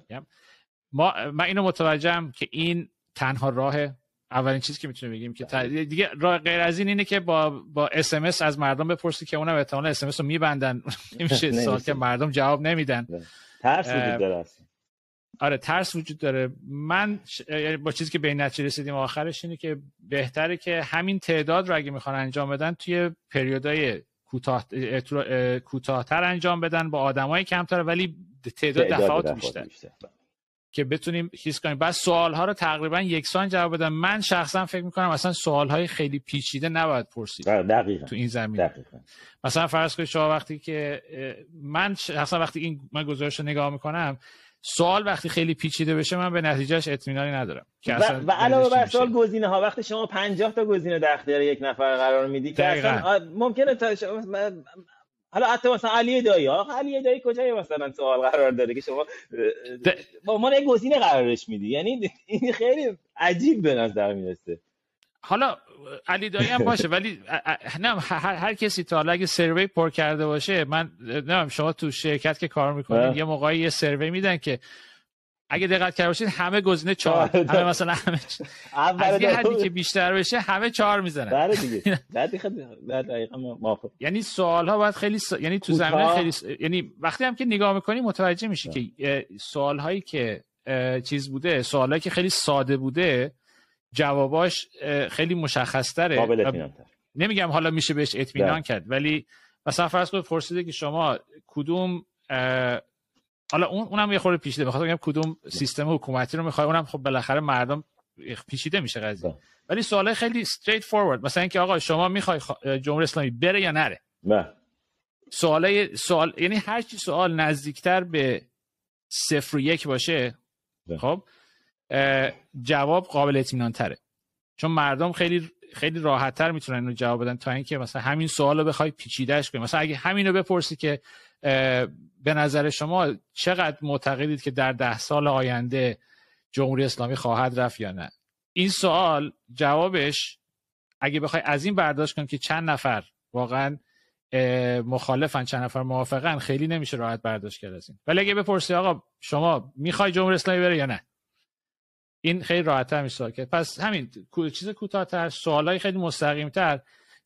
ما من اینو متوجهم که این تنها راه اولین چیزی که می‌تونیم بگیم که دیگه راه غیر از این اینه که با با اس از مردم بپرسی که اونم احتمال اس رو میبندن. [laughs] نمیشه [laughs] سوال که مردم جواب نمیدن. ترس وجود داره آره ترس وجود داره. من یعنی با چیزی که به این نتیجه رسیدیم آخرش اینه که بهتره که همین تعداد رو اگه می‌خوان انجام بدن توی پریودای کوتاه کوتاهتر انجام بدن با آدمای کمتر ولی تعداد دفعات بیشتر. بیشتر. که بتونیم حس کنیم. بعد سوال ها رو تقریبا یکسان جواب بدم. من شخصا فکر می‌کنم اصلا سوال های خیلی پیچیده نباید پرسید. بله، دقیقا. تو این زمین. مثلا فرض کنید شما وقتی که من شخصا وقتی این من گزارش رو نگاه می‌کنم سوال وقتی خیلی پیچیده بشه من به نتیجهش اطمینانی ندارم که و, و علاوه بر سوال گزینه ها وقتی شما 50 تا گزینه در اختیار یک نفر قرار میدی که اصلا ممکنه تا حالا حتی مثلا علی دایی آقا علی دایی کجای مثلا سوال قرار داره که شما با ما یک گزینه قرارش میدی؟ یعنی این خیلی عجیب به نظر می‌رسه. حالا علی دایی هم باشه ولی نه هر, هر کسی تا حالا اگه سروی پر کرده باشه من نه شما تو شرکت که کار می‌کنید یه موقعی یه سروی میدن که اگه دقت کرده باشید همه گزینه چهار. آره، همه مثلا همه از یه حدی که بیشتر بشه همه چهار می‌زنن. بله دیگه. [laughs] یعنی سوال ها باید خیلی یعنی تو زمینه خیلی یعنی وقتی هم که نگاه می‌کنی متوجه میشی که سوال هایی که چیز بوده سوال هایی که خیلی ساده بوده جواباش خیلی مشخص تره قابل نمیگم حالا میشه بهش اطمینان کرد ولی مثلا فرض کنید پرسیده که شما کدوم حالا اون اونم یه خورده پیچیده. بخاطر بگم کدوم سیستم حکومتی رو می‌خوای اونم خب بالاخره مردم پیچیده میشه قضیه. بله. ولی سوال خیلی استریت فورورد مثلا اینکه آقا شما می‌خوای جمهوری اسلامی بره یا نره؟ بله. سوال سوال یعنی هر چی سوال نزدیکتر به صفر و یک باشه بله. خب جواب قابل اطمینان تره چون مردم خیلی خیلی راحت تر می‌تونن اینو جواب بدن تا اینکه مثلا همین سوال رو بخوای پیچیدهش کنی. مثلا اگه همین رو بپرسی که به نظر شما چقدر معتقدید که در ده سال آینده جمهوری اسلامی خواهد رفت یا نه؟ این سوال جوابش اگه بخوای از این برداشت کنیم که چند نفر واقعا مخالفن چند نفر موافقن خیلی نمیشه راحت برداشت کرد از این. ولی اگه بپرسی آقا شما می‌خوای جمهوری اسلامی بره یا نه؟ این خیلی راحت‌تر میشه که پس همین چیز کوتاه‌تر سوالای خیلی مستقیم‌تر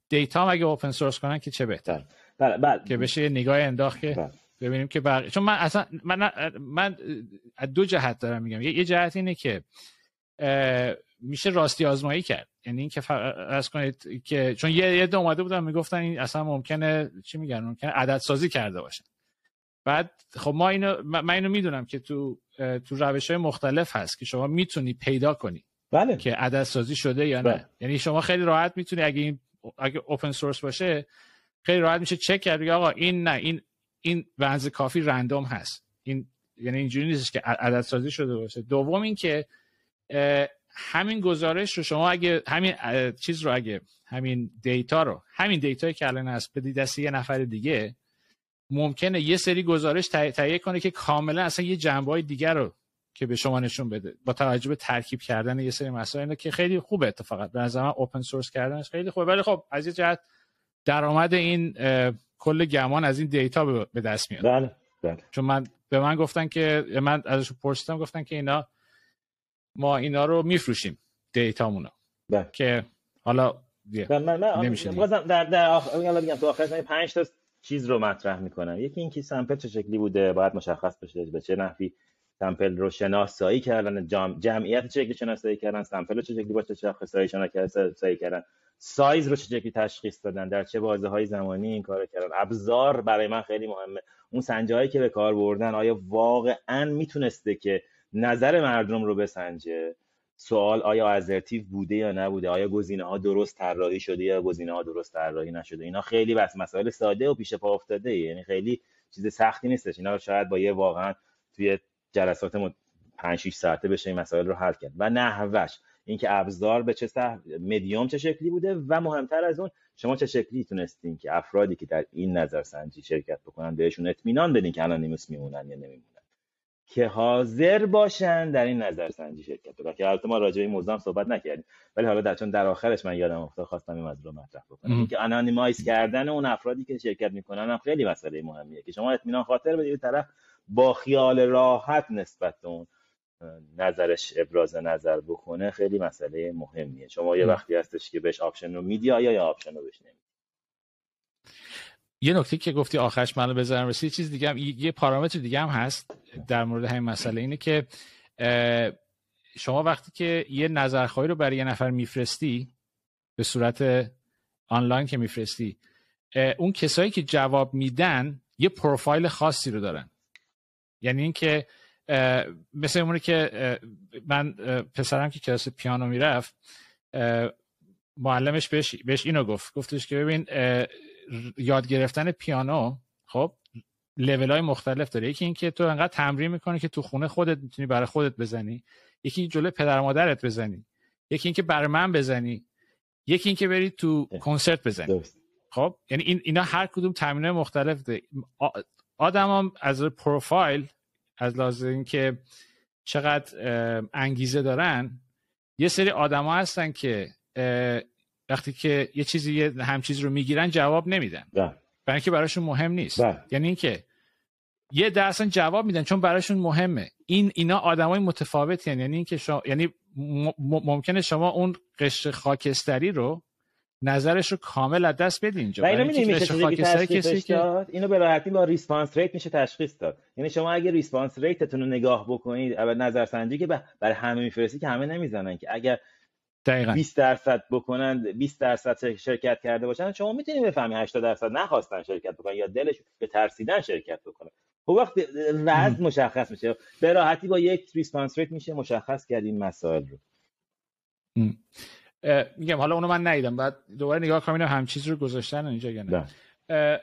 دیتا اگه اوپن سورس کنن که چه بهتر؟ بله بله که بشه نگاه انداخت که بله. ببینیم که بقیه چون من اصلا من من دو جهت دارم میگم. یه جهت اینه که میشه راستی آزمایی کرد. یعنی اینکه از کنید که چون یه یه اومده بودن می‌گفتن این اصلا ممکنه چی میگن؟ ممکنه عدد سازی کرده باشن. بعد خب ما اینو من اینو می‌دونم که تو تو روش های مختلف هست که شما می‌تونی پیدا کنی بله. که عدد سازی شده یا نه. بله. یعنی شما خیلی راحت می‌تونی اگه این اگه اوپن سورس باشه خیلی راحت میشه چک کرد آقا این نه این این بنز کافی رندوم هست. این یعنی اینجوری نیست که عدد سازی شده باشه. دوم اینکه همین گزارش رو شما اگه همین چیز رو اگه همین دیتا رو همین دیتایی که الان هست بدی دست یه نفر دیگه ممکنه یه سری گزارش تهیه کنه که کاملا اصلا یه جنبه های دیگر رو که به شما نشون بده. با توجه به ترکیب کردن یه سری مسائل که خیلی خوبه اتفاقا. به نظر من اوپن سورس کردنش خیلی خوبه. ولی خب از یه جهت درآمد این کل گمان از این دیتا به دست میاد. بله بله. چون من به من گفتن که من ازش پرسیدم گفتن که اینا ما اینا رو میفروشیم دیتامونو. بله. که حالا من من نمیشه در در آخر بگم تو آخر 5 تا چیز رو مطرح می‌کنم یکی اینکه سمپل چه شکلی بوده باید مشخص بشه به چه نحوی سمپل رو شناسایی کردن جام... جمعیت چه شکلی شناسایی کردن سمپل رو چه شکلی با چه شاخصایی شناسایی کردن. سایز رو چه تشخیص دادن؟ در چه بازه های زمانی این کار کردن؟ ابزار برای من خیلی مهمه. اون سنجه که به کار بردن آیا واقعا می‌تونسته که نظر مردم رو بسنجه؟ سوال آیا ازرتیو بوده یا نبوده؟ آیا گزینه ها درست طراحی شده یا گزینه ها درست طراحی نشده؟ اینا خیلی بس مسائل ساده و پیش پا افتاده. یعنی خیلی چیز سختی نیستش. اینا شاید با یه واقعا توی جلسات 5 6 ساعته بشه این مسائل رو حل کرد. و نحوش. اینکه ابزار به چه سه مدیوم چه شکلی بوده و مهمتر از اون شما چه شکلی تونستین که افرادی که در این نظرسنجی شرکت بکنن بهشون اطمینان بدین که انانیموس میمونن یا نمیمونن. که حاضر باشن در این نظرسنجی شرکت بکنن که البته ما راجع به این موضوع صحبت نکردیم. ولی حالا در چون در آخرش من یادم افتاد خواستم این موضوع رو مطرح بکنم. اینکه anonymize کردن اون افرادی که شرکت می‌کنن هم خیلی مسئله مهمیه که شما اطمینان خاطر بدید. طرف با خیال راحت نسبت به اون نظرش ابراز نظر بکنه خیلی مسئله مهمیه. شما یه وقتی هستش که بهش option رو میدی یا یا option رو بهش نمیدی؟ یه نکته که گفتی آخرش منو بذارم رسید چیز دیگه هم یه پارامتر دیگه هم هست در مورد همین مسئله اینه که شما وقتی که یه نظرخواهی رو برای یه نفر میفرستی به صورت آنلاین که میفرستی اون کسایی که جواب میدن یه پروفایل خاصی رو دارن. یعنی اینکه مثل اونه که من پسرم که کلاس پیانو می‌رفت معلمش بهش, بهش اینو گفت. گفتش که ببین یاد گرفتن پیانو خب لیول های مختلف داره. یکی اینکه تو انقدر تمرین می‌کنی که تو خونه خودت می‌تونی برای خودت بزنی. یکی جلوی پدر مادرت بزنی. یکی اینکه برای من بزنی. یکی اینکه بری تو کنسرت بزنی. خب یعنی این اینا هر کدوم تمرین مختلف داره آدم از پروفایل از لحاظ اینکه چقدر انگیزه دارن یه سری آدما هستن که وقتی که یه چیزی یه همچین چیزی رو می‌گیرن جواب نمیدن بله. برای اینکه براشون مهم نیست ده. یعنی اینکه یه درصد جواب میدن چون براشون مهمه این اینا آدمای متفاوتی. یعنی اینکه شما یعنی ممکنه شما اون قشر خاکستری رو نظرش رو کامل از دست بدین اینجا. و اینو میشه تشخیص داد؟ اینو به راحتی با response rate میشه تشخیص داد. یعنی شما اگه response rate تون رو نگاه بکنید نظرسنجی که برای همه میفرستی که همه نمی‌زنن که اگر دقیقا. 20 درصد بکنن 20 درصد شرکت کرده باشن شما می‌تونید بفهمی 80 درصد نخواستن شرکت بکنن یا دلش به ترسیدن شرکت بکنن خب وقتی وضع مشخص میشه. به راحتی با یک ریسپانس ریت میشه مشخص کرد این مسائل رو. میگم حالا اونو من ندیدم. بعد دوباره نگاه کنم هم چیز رو گذاشتن اینجا یا نه.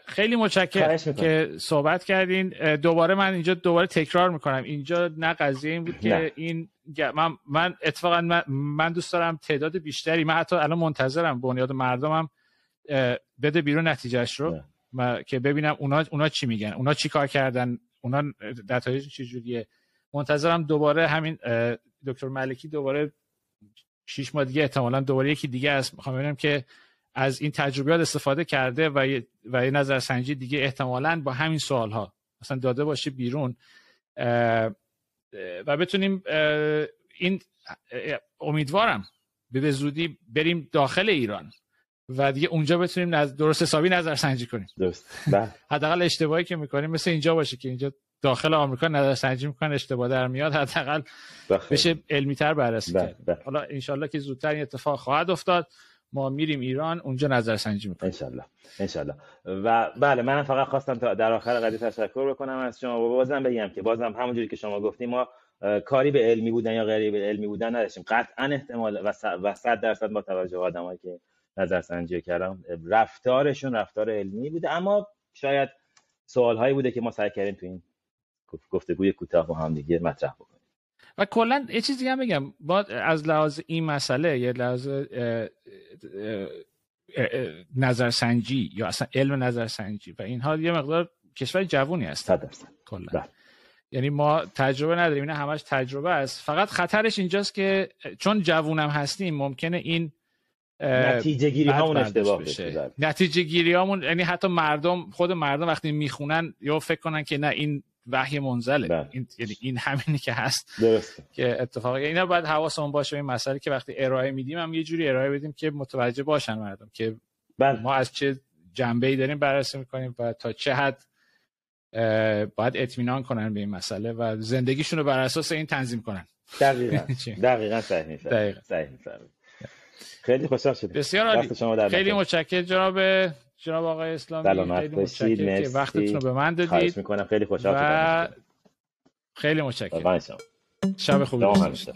خیلی متشکرم که صحبت کردین. دوباره من اینجا دوباره تکرار می‌کنم. اینجا نه قضیه این بود که این من من اتفاقا من, من دوست دارم تعداد بیشتری من حتی الان منتظرم بنیاد مردمم بده بیرون نتیجهش رو. که ببینم اونا اونا چی میگن. اونا چی کار کردن. اونا نتایج چجوریه. منتظرم دوباره همین دکتر ملکی دوباره شیش ماه دیگه احتمالا دوباره یکی دیگه است. می‌خوام ببینم که از این تجربیات استفاده کرده و یه, و یه نظرسنجی دیگه احتمالا با همین سوال ها مثلا داده باشه بیرون. و بتونیم این امیدوارم به زودی بریم داخل ایران و دیگه اونجا بتونیم درست حسابی نظرسنجی کنیم. درست. بله. [laughs] حداقل اشتباهی که می‌کنیم مثل اینجا باشه که اینجا داخل آمریکا نظرسنجی می‌کنن اشتباه در میاد حداقل بشه علمی تر بررسی کرد. حالا انشالله که زودتر این اتفاق خواهد افتاد. ما میریم ایران اونجا نظرسنجی می‌کنیم. انشالله انشالله. و بله من فقط خواستم تا در آخر قضیه تشکر بکنم از شما. و بازم بگم که بازم همونجوری که شما گفتیم ما کاری به علمی بودن یا غیر به علمی بودن نداشتیم. قطعا احتمال و 100 درصد با توجه به آدمایی که نظرسنجی کردم رفتارشون رفتار علمی بوده. اما شاید سوال هایی بوده که ما سعی کردیم تو این گفتگوی کوتاه با هم دیگه مطرح بکنیم. و کلا یه چیزی هم بگم. با از لحاظ این مسئله یه لحاظ نظرسنجی یا اصلا علم نظرسنجی و اینها یه مقدار کشور جوونی هست کلا. بله. یعنی ما تجربه نداریم. این همش تجربه است. فقط خطرش اینجاست که چون جوونم هستیم ممکنه این نتیجه گیری هامون اشتباه بشه. نتیجه گیری هامون یعنی حتی مردم خود مردم وقتی می‌خونن یا فکر کنن که نه این وحی منزله. بله. این یعنی این همینی که هست. درست. که اتفاقا اینا باید حواسمون باشه این مسئله که وقتی ارائه میدیم هم یه جوری ارائه بدیم که متوجه باشن مردم که بله. ما از چه جنبه ای داریم بررسی می‌کنیم و تا چه حد باید اطمینان کنن به این مسئله و زندگیشون رو بر اساس این تنظیم کنن. دقیقا. [laughs] دقیقا صحیح صحیح خیلی خوشحال شدم بسیار عالی. خیلی متشکرم. جناب جناب آقای اسلامی خیلی متشکرم که وقتتون رو به من دادید. خواهش می‌کنم. خیلی خوشحال شدم. خیلی متشکرم. شب خوبی. داشته